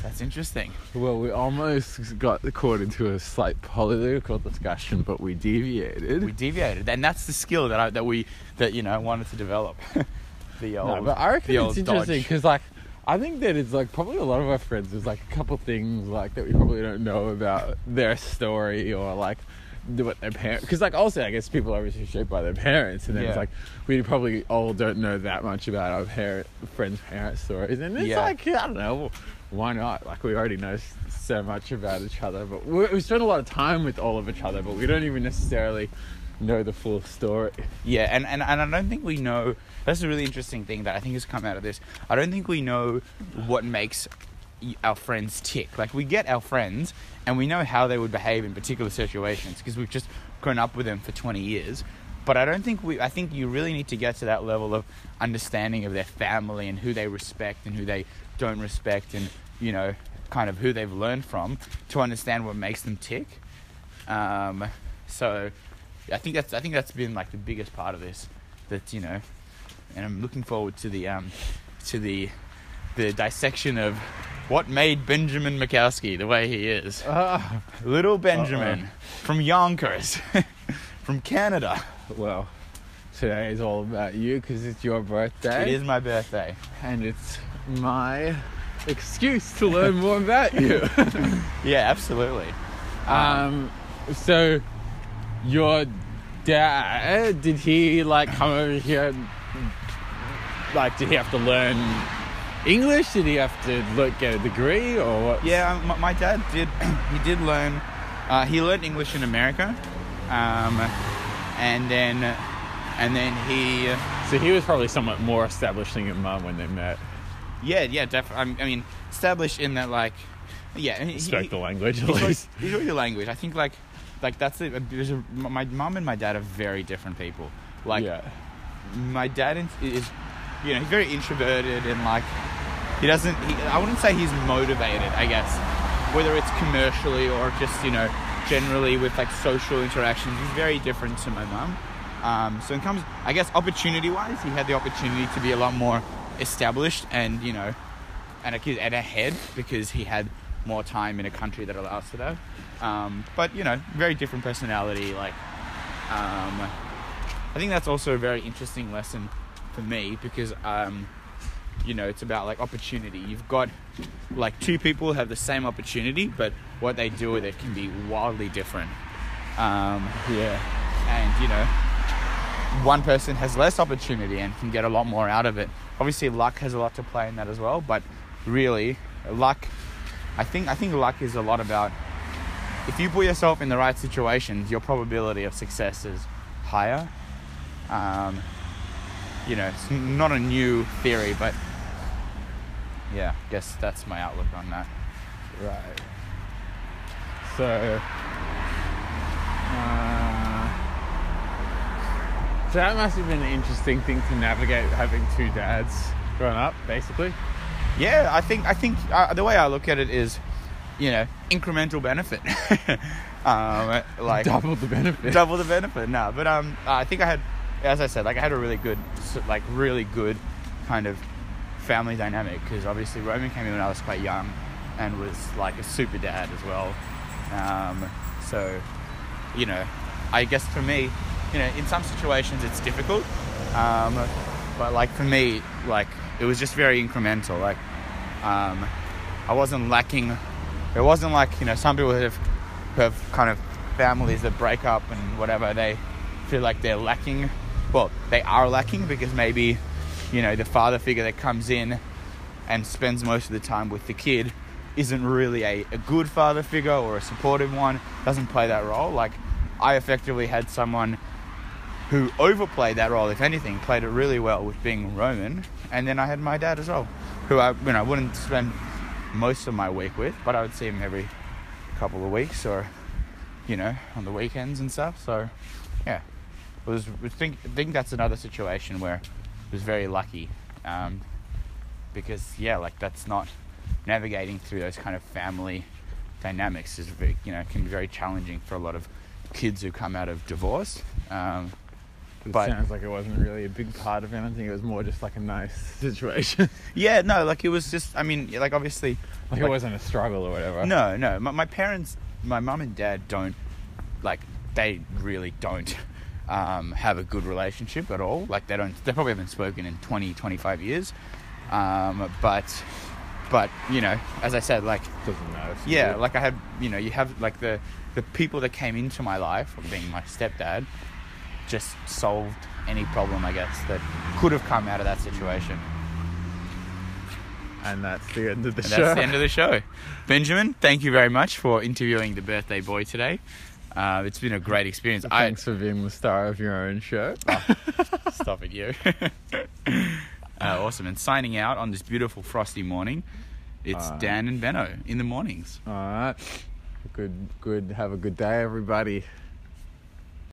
[SPEAKER 2] that's interesting.
[SPEAKER 1] well, we almost got caught into a slight political discussion, but we deviated.
[SPEAKER 2] We deviated, and that's the skill that I that we that you know wanted to develop. The old,
[SPEAKER 1] No, but I reckon it's interesting because, like, I think that it's like probably a lot of our friends. There's like a couple things like that we probably don't know about their story or like what their parents. Because like also, I guess people are obviously shaped by their parents, and then it's like we probably all don't know that much about our parent friends' parents' stories, and it's
[SPEAKER 2] Yeah.
[SPEAKER 1] like I don't know. Why not? Like we already know s- so much about each other, but we we spend a lot of time with all of each other, but we don't even necessarily know the full story.
[SPEAKER 2] Yeah, and, and, and I don't think we know. That's a really interesting thing that I think has come out of this. I don't think we know what makes our friends tick. Like we get our friends, and we know how they would behave in particular situations because we've just grown up with them for 20 years. But I don't think we. I think you really need to get to that level of understanding of their family and who they respect and who they don't respect, and you know, kind of who they've learned from to understand what makes them tick. Um, so, I think that's I think that's been like the biggest part of this. That you know, and I'm looking forward to the um, to the the dissection of what made Benjamin Mikowski the way he is.
[SPEAKER 1] Ah,
[SPEAKER 2] Little Benjamin from Yonkers, from Canada.
[SPEAKER 1] well, today is all about you because it's your birthday.
[SPEAKER 2] It is my birthday.
[SPEAKER 1] and it's my excuse to learn more about you.
[SPEAKER 2] Yeah, absolutely.
[SPEAKER 1] um, so your dad did he like come over here? Like, did he have to learn English? Did he have to look get a degree or what?
[SPEAKER 2] Yeah, my, my dad did. He did learn. Uh, he learned English in America, um, and then and then he.
[SPEAKER 1] So he was probably somewhat more established than your mum when they met.
[SPEAKER 2] Yeah, yeah, definitely. I mean, established in that like, yeah, he,
[SPEAKER 1] Spoke
[SPEAKER 2] he-
[SPEAKER 1] the language at
[SPEAKER 2] He
[SPEAKER 1] least.
[SPEAKER 2] he spoke the language. I think like, like that's it. There's a, my mom and my dad are very different people. Like
[SPEAKER 1] yeah.
[SPEAKER 2] my dad is, you know, he's very introverted and like, he doesn't. He, I wouldn't say he's motivated. I guess whether it's commercially or just you know generally with like social interactions, he's very different to my mum. Um, so in comes, I guess, opportunity-wise, he had the opportunity to be a lot more established and you know, and a kid and ahead because he had more time in a country that allows for that. Um, but you know, very different personality. Like, um, I think that's also a very interesting lesson for me because um, you know it's about like opportunity. You've got like two people have the same opportunity, but what they do with it can be wildly different. Um,
[SPEAKER 1] Yeah.
[SPEAKER 2] and you know one person has less opportunity and can get a lot more out of it obviously luck has a lot to play in that as well but really luck i think i think luck is a lot about if you put yourself in the right situations your probability of success is higher um, you know it's not a new theory but yeah i guess that's my outlook on that
[SPEAKER 1] Right. So, uh, so that must have been an interesting thing to navigate having two dads growing up, basically.
[SPEAKER 2] Yeah, I think I think uh, the way I look at it is, you know, incremental benefit. um, like
[SPEAKER 1] Double the benefit.
[SPEAKER 2] double the benefit. No, but um, I think I had, as I said, like I had a really good, like really good, kind of family dynamic because obviously Roman came in when I was quite young, and was like a super dad as well. Um, so, you know, I guess for me, you know, in some situations it's difficult, um, but like for me, like it was just very incremental. Like, um, I wasn't lacking. It wasn't like you know some people have have kind of families that break up and whatever they feel like they're lacking. Well, they are lacking because maybe you know the father figure that comes in and spends most of the time with the kid isn't really a, a good father figure or a supportive one, doesn't play that role. Like, I effectively had someone who overplayed that role, if anything, played it really well with being Roman. And then I had my dad as well, who I you know wouldn't spend most of my week with, but I would see him every couple of weeks or you know on the weekends and stuff. So yeah, it was I think I think that's another situation where I was very lucky um, because yeah, like that's not navigating through those kind of family dynamics is very you know can be very challenging for a lot of kids who come out of divorce. Um,
[SPEAKER 1] It
[SPEAKER 2] but-
[SPEAKER 1] sounds like it wasn't really a big part of anything. It was more just like a nice situation.
[SPEAKER 2] yeah, no, like it was just I mean like obviously
[SPEAKER 1] like,
[SPEAKER 2] Like-
[SPEAKER 1] it wasn't a struggle or whatever.
[SPEAKER 2] No, no. My, my parents, my mum and dad don't, like, they really don't um, have a good relationship at all. Like, they don't, they probably haven't spoken in 20, 25 years. Um, but, but, you know, as I said, like,
[SPEAKER 1] Doesn't matter.
[SPEAKER 2] yeah, like I had, you know, you have, like, the, the people that came into my life, being my stepdad, just solved any problem, I guess, that could have come out of that situation.
[SPEAKER 1] And that's the end of the
[SPEAKER 2] And
[SPEAKER 1] show.
[SPEAKER 2] that's the end of the show. Benjamin, thank you very much for interviewing the birthday boy today. Uh, it's been a great experience.
[SPEAKER 1] Thanks for being the star of your own show.
[SPEAKER 2] I stop it, you. uh, awesome. And signing out on this beautiful frosty morning. It's. Dan and Benno in the mornings.
[SPEAKER 1] All right. Good. Good. Have a good day, everybody.